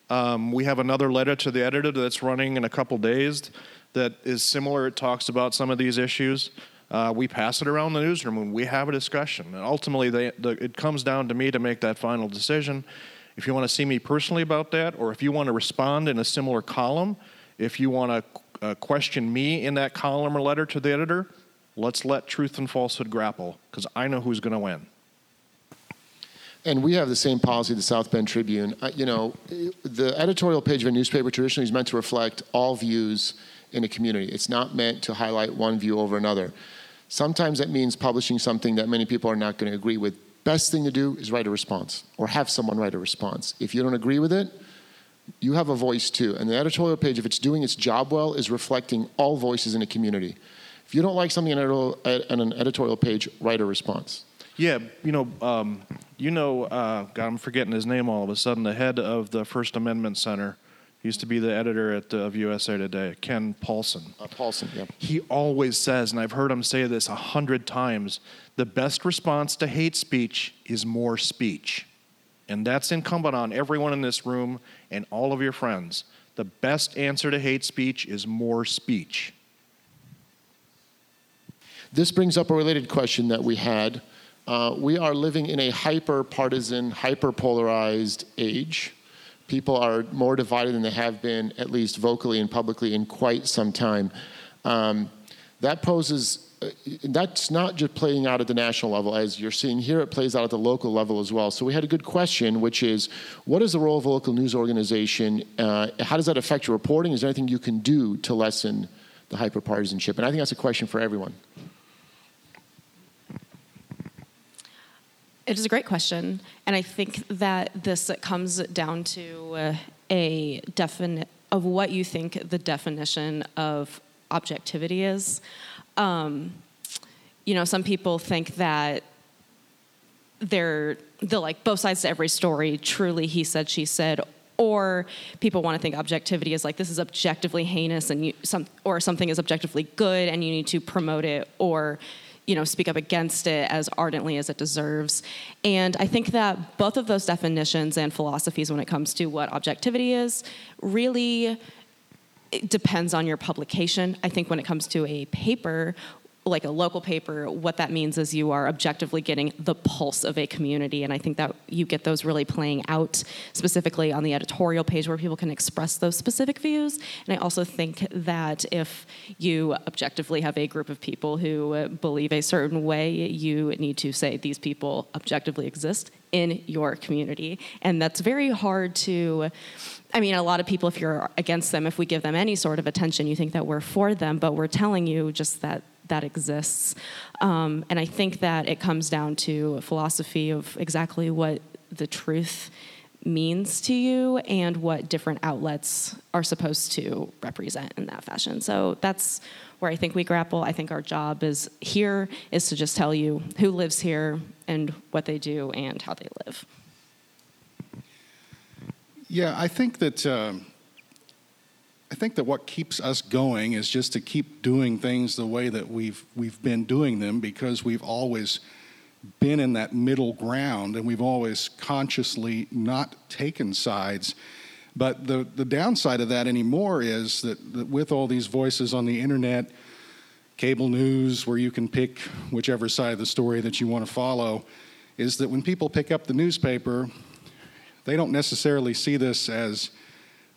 Um, we have another letter to the editor that's running in a couple days that is similar. It talks about some of these issues. Uh, we pass it around the newsroom and we have a discussion. And ultimately, they, the, it comes down to me to make that final decision. If you want to see me personally about that, or if you want to respond in a similar column, if you want to uh, question me in that column or letter to the editor, let's let truth and falsehood grapple, because I know who's going to win and we have the same policy the South Bend Tribune. Uh, you know, the editorial page of a newspaper traditionally is meant to reflect all views in a community. It's not meant to highlight one view over another. Sometimes that means publishing something that many people are not going to agree with. Best thing to do is write a response or have someone write a response. If you don't agree with it, you have a voice too. And the editorial page, if it's doing its job well, is reflecting all voices in a community. If you don't like something on an editorial page, write a response. Yeah, you know, um, you know, uh, God, I'm forgetting his name all of a sudden. The head of the First Amendment Center used to be the editor at, uh, of USA Today, Ken Paulson. Uh, Paulson, yeah. He always says, and I've heard him say this a hundred times the best response to hate speech is more speech. And that's incumbent on everyone in this room and all of your friends. The best answer to hate speech is more speech. This brings up a related question that we had. Uh, we are living in a hyper partisan, hyper polarized age. People are more divided than they have been, at least vocally and publicly, in quite some time. Um, that poses, uh, that's not just playing out at the national level, as you're seeing here, it plays out at the local level as well. So we had a good question, which is what is the role of a local news organization? Uh, how does that affect your reporting? Is there anything you can do to lessen the hyperpartisanship? And I think that's a question for everyone. It is a great question, and I think that this comes down to uh, a definite of what you think the definition of objectivity is. Um, you know, some people think that they're the like both sides to every story. Truly, he said, she said, or people want to think objectivity is like this is objectively heinous and you, some or something is objectively good and you need to promote it or you know speak up against it as ardently as it deserves. And i think that both of those definitions and philosophies when it comes to what objectivity is really it depends on your publication. I think when it comes to a paper like a local paper, what that means is you are objectively getting the pulse of a community. And I think that you get those really playing out specifically on the editorial page where people can express those specific views. And I also think that if you objectively have a group of people who believe a certain way, you need to say these people objectively exist in your community. And that's very hard to. I mean, a lot of people, if you're against them, if we give them any sort of attention, you think that we're for them, but we're telling you just that that exists. Um, and I think that it comes down to a philosophy of exactly what the truth means to you and what different outlets are supposed to represent in that fashion. So that's where I think we grapple. I think our job is here is to just tell you who lives here and what they do and how they live. Yeah, I think that. Um I think that what keeps us going is just to keep doing things the way that we've we've been doing them because we've always been in that middle ground and we've always consciously not taken sides. But the, the downside of that anymore is that, that with all these voices on the internet, cable news, where you can pick whichever side of the story that you want to follow, is that when people pick up the newspaper, they don't necessarily see this as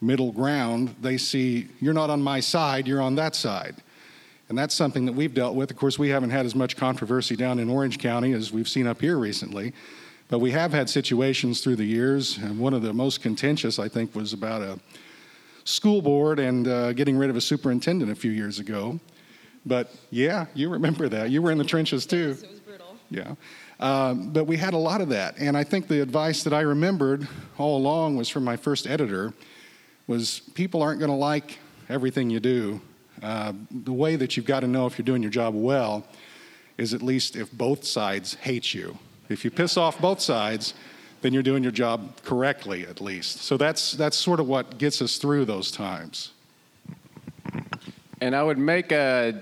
middle ground, they see you're not on my side, you're on that side. And that's something that we've dealt with. Of course, we haven't had as much controversy down in Orange County as we've seen up here recently. But we have had situations through the years, and one of the most contentious, I think, was about a school board and uh, getting rid of a superintendent a few years ago. But yeah, you remember that. You were in the trenches too. Yes, it was brutal. Yeah. Um, but we had a lot of that. And I think the advice that I remembered all along was from my first editor was people aren't going to like everything you do. Uh, the way that you've got to know if you're doing your job well is at least if both sides hate you. If you piss off both sides, then you're doing your job correctly at least. So that's that's sort of what gets us through those times. And I would make a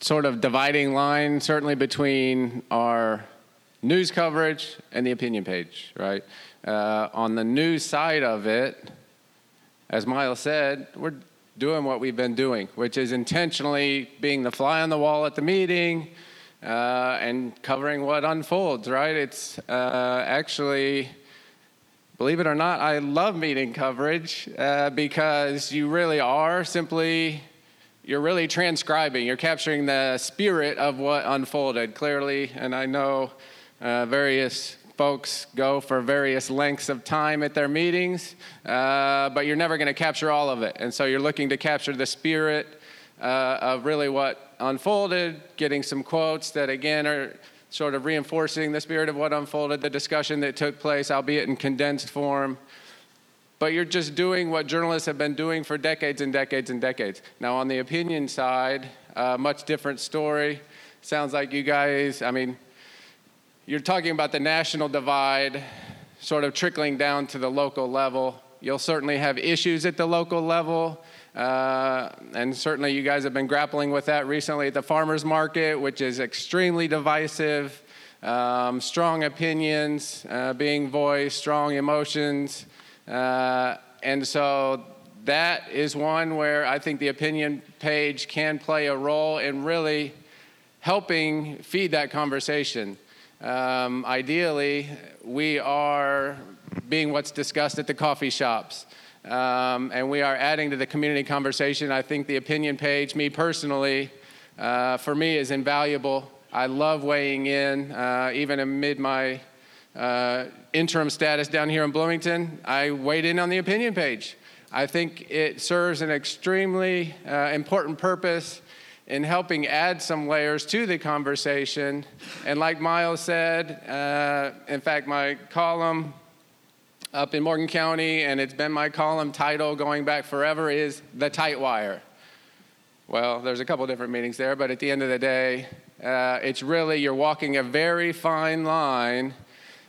sort of dividing line certainly between our news coverage and the opinion page, right? Uh, on the news side of it, as Miles said, we're doing what we've been doing, which is intentionally being the fly on the wall at the meeting uh, and covering what unfolds, right? It's uh, actually, believe it or not, I love meeting coverage uh, because you really are simply. You're really transcribing, you're capturing the spirit of what unfolded clearly. And I know uh, various folks go for various lengths of time at their meetings, uh, but you're never going to capture all of it. And so you're looking to capture the spirit uh, of really what unfolded, getting some quotes that, again, are sort of reinforcing the spirit of what unfolded, the discussion that took place, albeit in condensed form. But you're just doing what journalists have been doing for decades and decades and decades. Now, on the opinion side, uh, much different story. Sounds like you guys, I mean, you're talking about the national divide sort of trickling down to the local level. You'll certainly have issues at the local level. Uh, and certainly, you guys have been grappling with that recently at the farmers market, which is extremely divisive. Um, strong opinions uh, being voiced, strong emotions. Uh, and so, that is one where I think the opinion page can play a role in really helping feed that conversation. Um, ideally, we are being what's discussed at the coffee shops. Um, and we are adding to the community conversation. I think the opinion page, me personally, uh, for me is invaluable. I love weighing in, uh, even amid my uh, interim status down here in Bloomington. I weighed in on the opinion page. I think it serves an extremely uh, important purpose in helping add some layers to the conversation. And like Miles said, uh, in fact, my column up in Morgan County, and it's been my column title going back forever, is The Tight Wire. Well, there's a couple different meanings there, but at the end of the day, uh, it's really you're walking a very fine line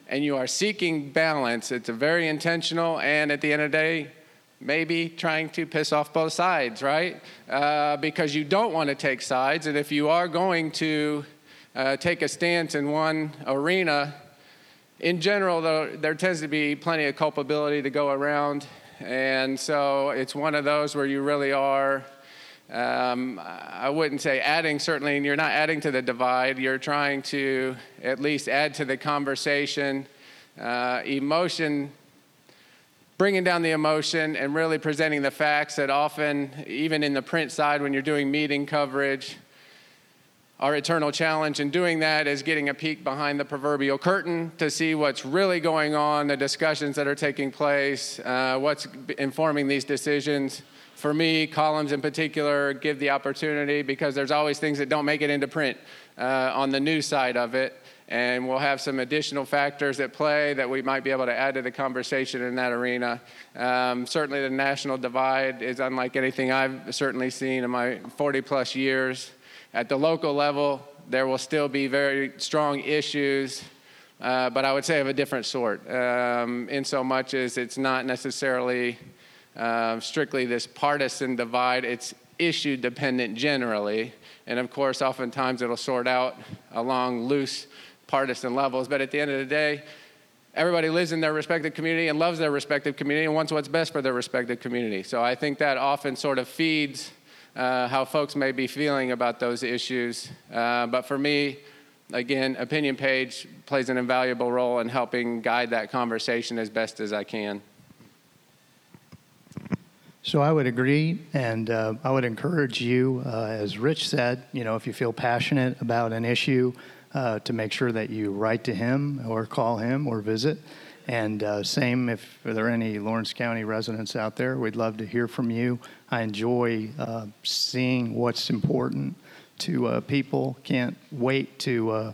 and you are seeking balance. It's a very intentional, and at the end of the day, maybe trying to piss off both sides, right? Uh, because you don't want to take sides. And if you are going to uh, take a stance in one arena, in general, though, there tends to be plenty of culpability to go around. And so it's one of those where you really are. Um, I wouldn't say adding, certainly, you're not adding to the divide. You're trying to at least add to the conversation. Uh, emotion bringing down the emotion and really presenting the facts that often, even in the print side, when you're doing meeting coverage, our eternal challenge in doing that is getting a peek behind the proverbial curtain to see what's really going on, the discussions that are taking place, uh, what's informing these decisions. For me, columns in particular give the opportunity because there's always things that don't make it into print uh, on the news side of it and we'll have some additional factors at play that we might be able to add to the conversation in that arena. Um, certainly, the national divide is unlike anything I've certainly seen in my 40 plus years. At the local level, there will still be very strong issues. Uh, but I would say of a different sort, um, in so much as it's not necessarily uh, strictly this partisan divide, it's issue dependent generally. And of course, oftentimes it'll sort out along loose partisan levels. But at the end of the day, everybody lives in their respective community and loves their respective community and wants what's best for their respective community. So I think that often sort of feeds uh, how folks may be feeling about those issues. Uh, but for me, again, opinion page plays an invaluable role in helping guide that conversation as best as I can. So I would agree, and uh, I would encourage you, uh, as Rich said, you know, if you feel passionate about an issue, uh, to make sure that you write to him or call him or visit. And uh, same if there are any Lawrence County residents out there, we'd love to hear from you. I enjoy uh, seeing what's important to uh, people. Can't wait to uh,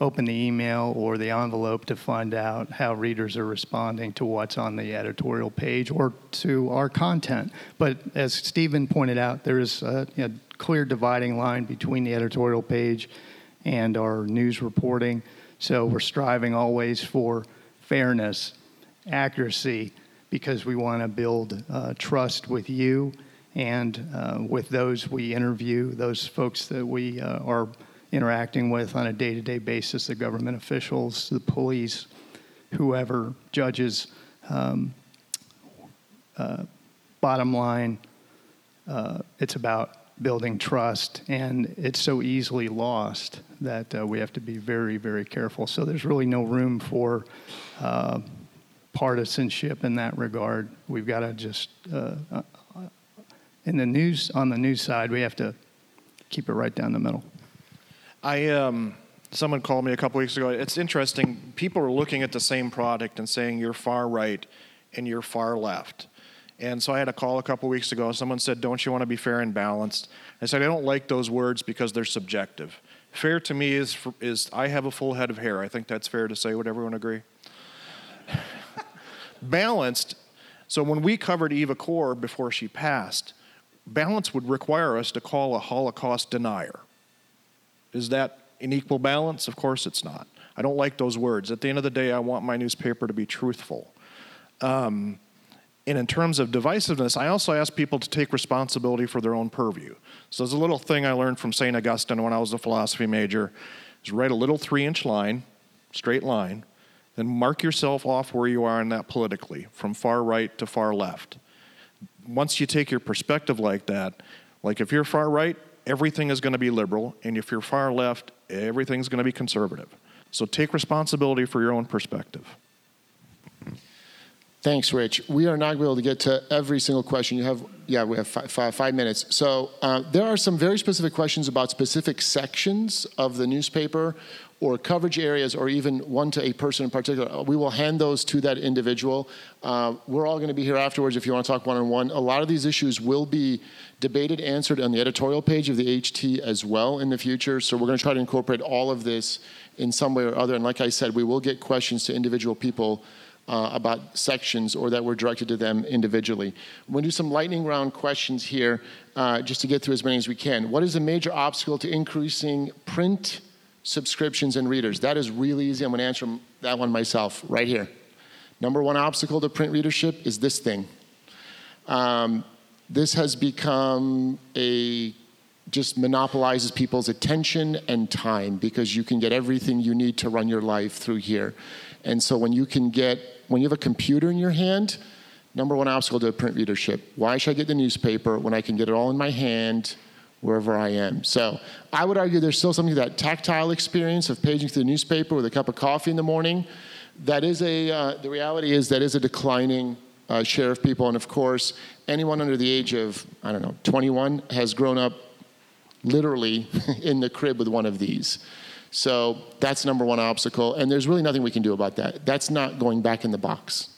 open the email or the envelope to find out how readers are responding to what's on the editorial page or to our content. But as Stephen pointed out, there is a, a clear dividing line between the editorial page and our news reporting. So we're striving always for fairness, accuracy, because we want to build uh, trust with you and uh, with those we interview, those folks that we uh, are interacting with on a day to day basis the government officials, the police, whoever, judges. Um, uh, bottom line, uh, it's about building trust, and it's so easily lost that uh, we have to be very, very careful. So there's really no room for uh, partisanship in that regard. We've got to just uh, uh, in the news on the news side, we have to keep it right down the middle. I um, someone called me a couple weeks ago. It's interesting. People are looking at the same product and saying you're far right and you're far left. And so I had a call a couple weeks ago. Someone said, Don't you want to be fair and balanced? I said, I don't like those words because they're subjective. Fair to me is, is I have a full head of hair. I think that's fair to say. Would everyone agree? (laughs) balanced, so when we covered Eva Kor before she passed, balance would require us to call a Holocaust denier. Is that an equal balance? Of course it's not. I don't like those words. At the end of the day, I want my newspaper to be truthful. Um, and in terms of divisiveness, I also ask people to take responsibility for their own purview. So there's a little thing I learned from St. Augustine when I was a philosophy major is write a little three inch line, straight line, then mark yourself off where you are in that politically, from far right to far left. Once you take your perspective like that, like if you're far right, everything is going to be liberal, and if you're far left, everything's going to be conservative. So take responsibility for your own perspective. Thanks, Rich. We are not going to be able to get to every single question. You have, yeah, we have five, five, five minutes. So uh, there are some very specific questions about specific sections of the newspaper or coverage areas or even one to a person in particular. We will hand those to that individual. Uh, we're all going to be here afterwards if you want to talk one on one. A lot of these issues will be debated, answered on the editorial page of the HT as well in the future. So we're going to try to incorporate all of this in some way or other. And like I said, we will get questions to individual people uh, about sections or that were directed to them individually. To do some lightning round questions here uh, just to get through as many as we can. What is a major obstacle to increasing print subscriptions and readers? That is really easy. I'm going to answer that one myself right here. Number one obstacle to print readership is this thing. Um, this has become a just monopolizes people's attention and time because you can get everything you need to run your life through here. And so when you can get, when you have a computer in your hand, number one obstacle to print readership. Why should I get the newspaper when I can get it all in my hand wherever I am? So I would argue there's still something to that tactile experience of paging through the newspaper with a cup of coffee in the morning. That is a, uh, the reality is that is a declining uh, share of people. And of course, anyone under the age of, I don't know, 21 has grown up literally (laughs) in the crib with one of these. So that's number one obstacle, and there's really nothing we can do about that. That's not going back in the box.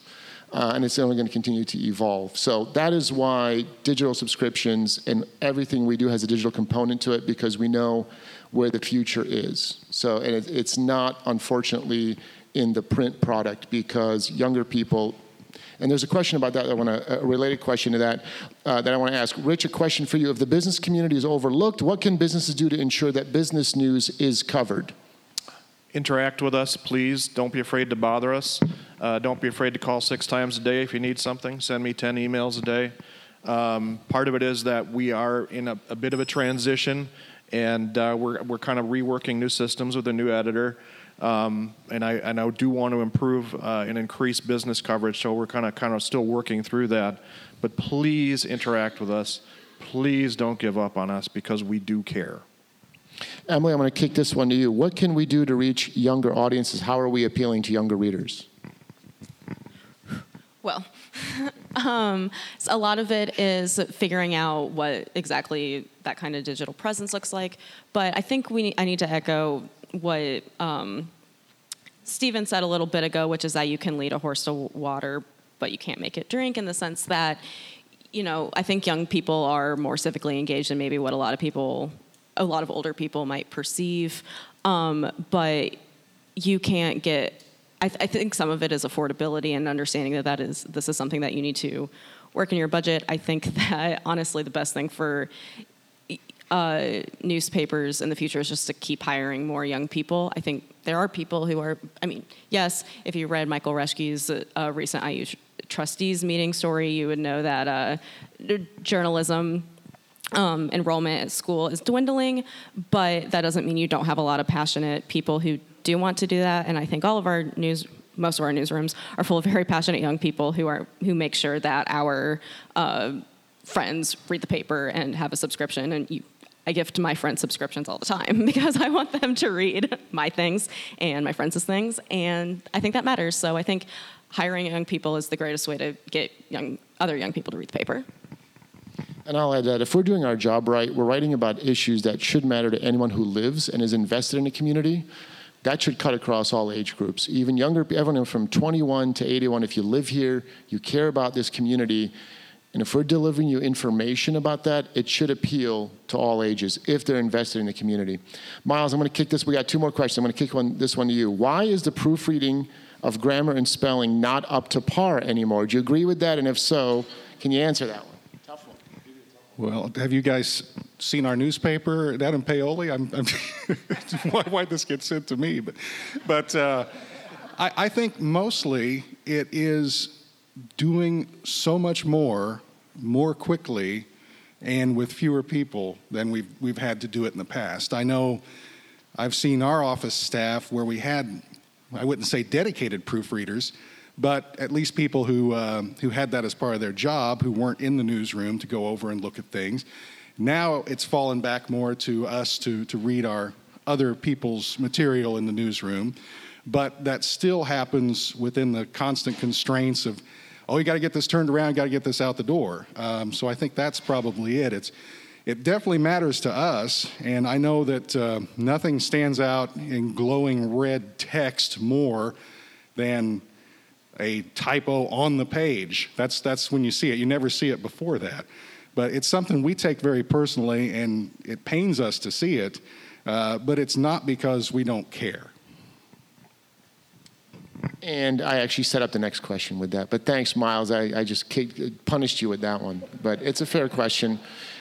Uh, and it's only going to continue to evolve. So that is why digital subscriptions and everything we do has a digital component to it because we know where the future is. So and it, it's not unfortunately in the print product because younger people and there's a question about that. I want to, a related question to that uh, that I want to ask. Rich, a question for you. If the business community is overlooked, what can businesses do to ensure that business news is covered? Interact with us, please. Don't be afraid to bother us. Uh, don't be afraid to call six times a day if you need something. Send me 10 emails a day. Um, part of it is that we are in a, a bit of a transition, and uh, we're, we're kind of reworking new systems with a new editor. Um, and I and I do want to improve uh, and increase business coverage. So we're kind of kind of still working through that. But please interact with us. Please don't give up on us because we do care. Emily, I'm going to kick this one to you. What can we do to reach younger audiences? How are we appealing to younger readers? Well, (laughs) um, so a lot of it is figuring out what exactly that kind of digital presence looks like. But I think we I need to echo what um, Stephen said a little bit ago, which is that you can lead a horse to water, but you can't make it drink, in the sense that, you know, I think young people are more civically engaged than maybe what a lot of people, a lot of older people might perceive. Um, but you can't get. I, th- I think some of it is affordability and understanding that that is this is something that you need to work in your budget. I think (laughs) that honestly the best thing for uh, newspapers in the future is just to keep hiring more young people. I think there are people who are, I mean, yes, if you read Michael Reschke's uh, recent IU trustees meeting story, you would know that uh, journalism um, enrollment at school is dwindling, but that doesn't mean you don't have a lot of passionate people who do want to do that. And I think all of our news, most of our newsrooms are full of very passionate young people who are who make sure that our uh, friends read the paper and have a subscription, and you I give to my friends subscriptions all the time (laughs) because I want them to read my things and my friends' things, and I think that matters. So I think hiring young people is the greatest way to get young other young people to read the paper. And I'll add that if we're doing our job right, we're writing about issues that should matter to anyone who lives and is invested in a community. That should cut across all age groups, even younger, everyone from 21 to 81. If you live here, you care about this community, and if we're delivering you information about that, it should appeal to all ages if they're invested in the community. Miles, I'm going to kick this. We got two more questions. I'm going to kick one, this one to you. Why is the proofreading of grammar and spelling not up to par anymore? Do you agree with that? And if so, can you answer that one? Tough one. Well, have you guys seen our newspaper, and Paoli, I'm, I'm (laughs) why, why this gets sent to me, but, but uh, I, I think mostly it is doing so much more, more quickly, and with fewer people than we've, we've had to do it in the past. I know I've seen our office staff where we had, I wouldn't say dedicated proofreaders, but at least people who, uh, who had that as part of their job, who weren't in the newsroom to go over and look at things. Now it's fallen back more to us to, to read our other people's material in the newsroom, but that still happens within the constant constraints of, oh, you got to get this turned around, got to get this out the door. Um, so I think that's probably it. It's, it definitely matters to us, and I know that uh, nothing stands out in glowing red text more than a typo on the page. That's, that's when you see it. You never see it before that. But it's something we take very personally, and it pains us to see it, uh, but it's not because we don't care. And I actually set up the next question with that. But thanks, Miles. I, I just punished you with that one. But it's a fair question.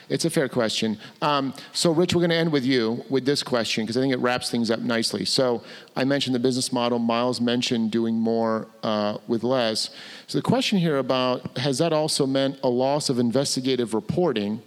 It's a fair question. Um, so, Rich, we're going to end with you with this question because I think it wraps things up nicely. So, I mentioned the business model. Miles mentioned doing more uh, with less. So, the question here about has that also meant a loss of investigative reporting?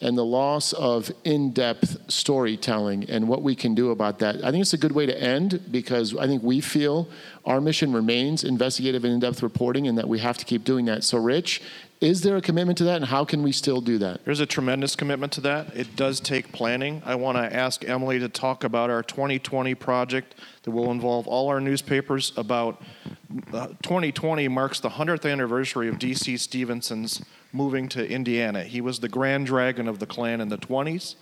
And the loss of in depth storytelling and what we can do about that. I think it's a good way to end because I think we feel our mission remains investigative and in depth reporting and that we have to keep doing that. So, Rich, is there a commitment to that and how can we still do that? There's a tremendous commitment to that. It does take planning. I want to ask Emily to talk about our 2020 project that will involve all our newspapers about uh, 2020 marks the 100th anniversary of DC Stephenson's moving to Indiana. He was the grand dragon of the Klan in the 20s.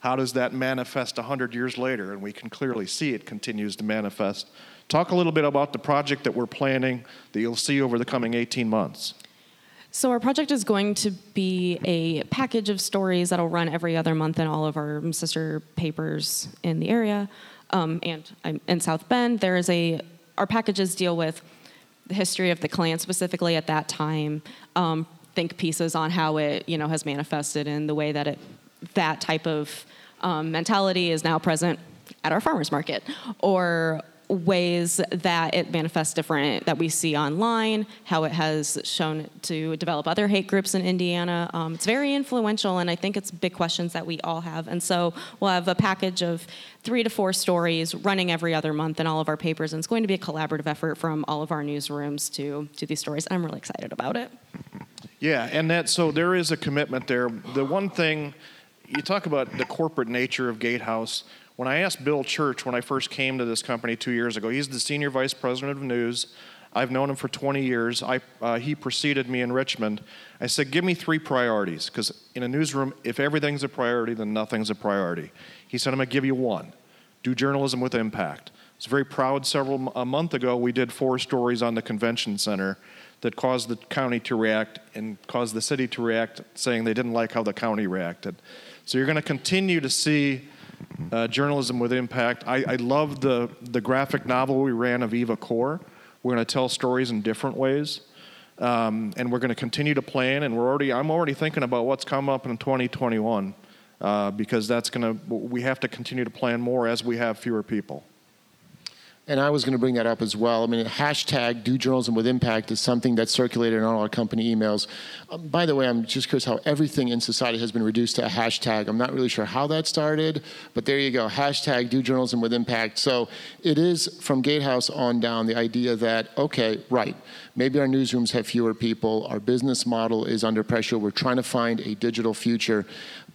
How does that manifest 100 years later? And we can clearly see it continues to manifest. Talk a little bit about the project that we're planning that you'll see over the coming 18 months. So, our project is going to be a package of stories that'll run every other month in all of our sister papers in the area. Um, and I'm in South Bend. There is a, our packages deal with the history of the Klan specifically at that time, um, think pieces on how it you know has manifested in the way that it that type of um, mentality is now present at our farmers market or ways that it manifests different that we see online, how it has shown to develop other hate groups in Indiana. Um, it's very influential, and I think it's big questions that we all have. And so we'll have a package of three to four stories running every other month in all of our papers, and it's going to be a collaborative effort from all of our newsrooms to do these stories. I'm really excited about it. Yeah, and that so there is a commitment there. The one thing you talk about the corporate nature of Gatehouse. When I asked Bill Church when I first came to this company two years ago, he's the senior vice president of news. I've known him for 20 years. I, uh, he preceded me in Richmond. I said, Give me three priorities, because in a newsroom, if everything's a priority, then nothing's a priority. He said, I'm going to give you one do journalism with impact. I was very proud several a month ago, we did four stories on the convention center that caused the county to react and caused the city to react, saying they didn't like how the county reacted. So you're going to continue to see uh, journalism with impact. I, I love the, the graphic novel we ran of Eva Kor. We're going to tell stories in different ways. Um, and we're going to continue to plan, and we're already, I'm already thinking about what's come up in 2021 uh, because that's going to, we have to continue to plan more as we have fewer people. And I was going to bring that up as well. I mean, hashtag do journalism with impact is something that's circulated in all our company emails. Um, by the way, I'm just curious how everything in society has been reduced to a hashtag. I'm not really sure how that started, but there you go. Hashtag do journalism with impact. So it is from Gatehouse on down the idea that, okay, right, maybe our newsrooms have fewer people, our business model is under pressure, we're trying to find a digital future.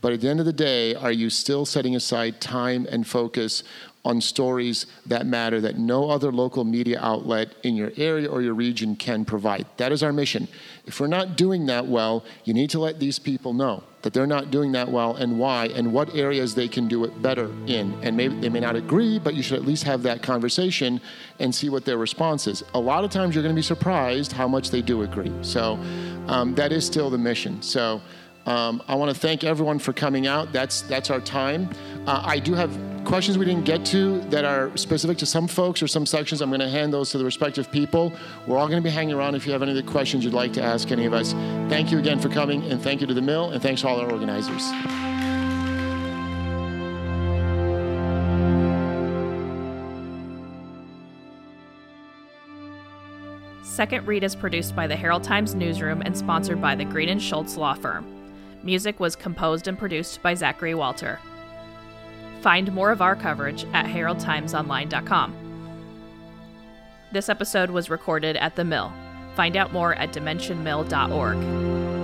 But at the end of the day, are you still setting aside time and focus on stories that matter that no other local media outlet in your area or your region can provide. That is our mission. If we're not doing that well, you need to let these people know that they're not doing that well and why and what areas they can do it better in. And maybe they may not agree, but you should at least have that conversation and see what their response is. A lot of times you're going to be surprised how much they do agree. So um, that is still the mission. So um, I want to thank everyone for coming out. That's that's our time. Uh, I do have questions we didn't get to that are specific to some folks or some sections. I'm going to hand those to the respective people. We're all going to be hanging around if you have any other questions you'd like to ask any of us. Thank you again for coming, and thank you to the mill, and thanks to all our organizers. Second Read is produced by the Herald Times Newsroom and sponsored by the Green and Schultz Law Firm. Music was composed and produced by Zachary Walter. Find more of our coverage at heraldtimesonline.com. This episode was recorded at The Mill. Find out more at dimensionmill.org.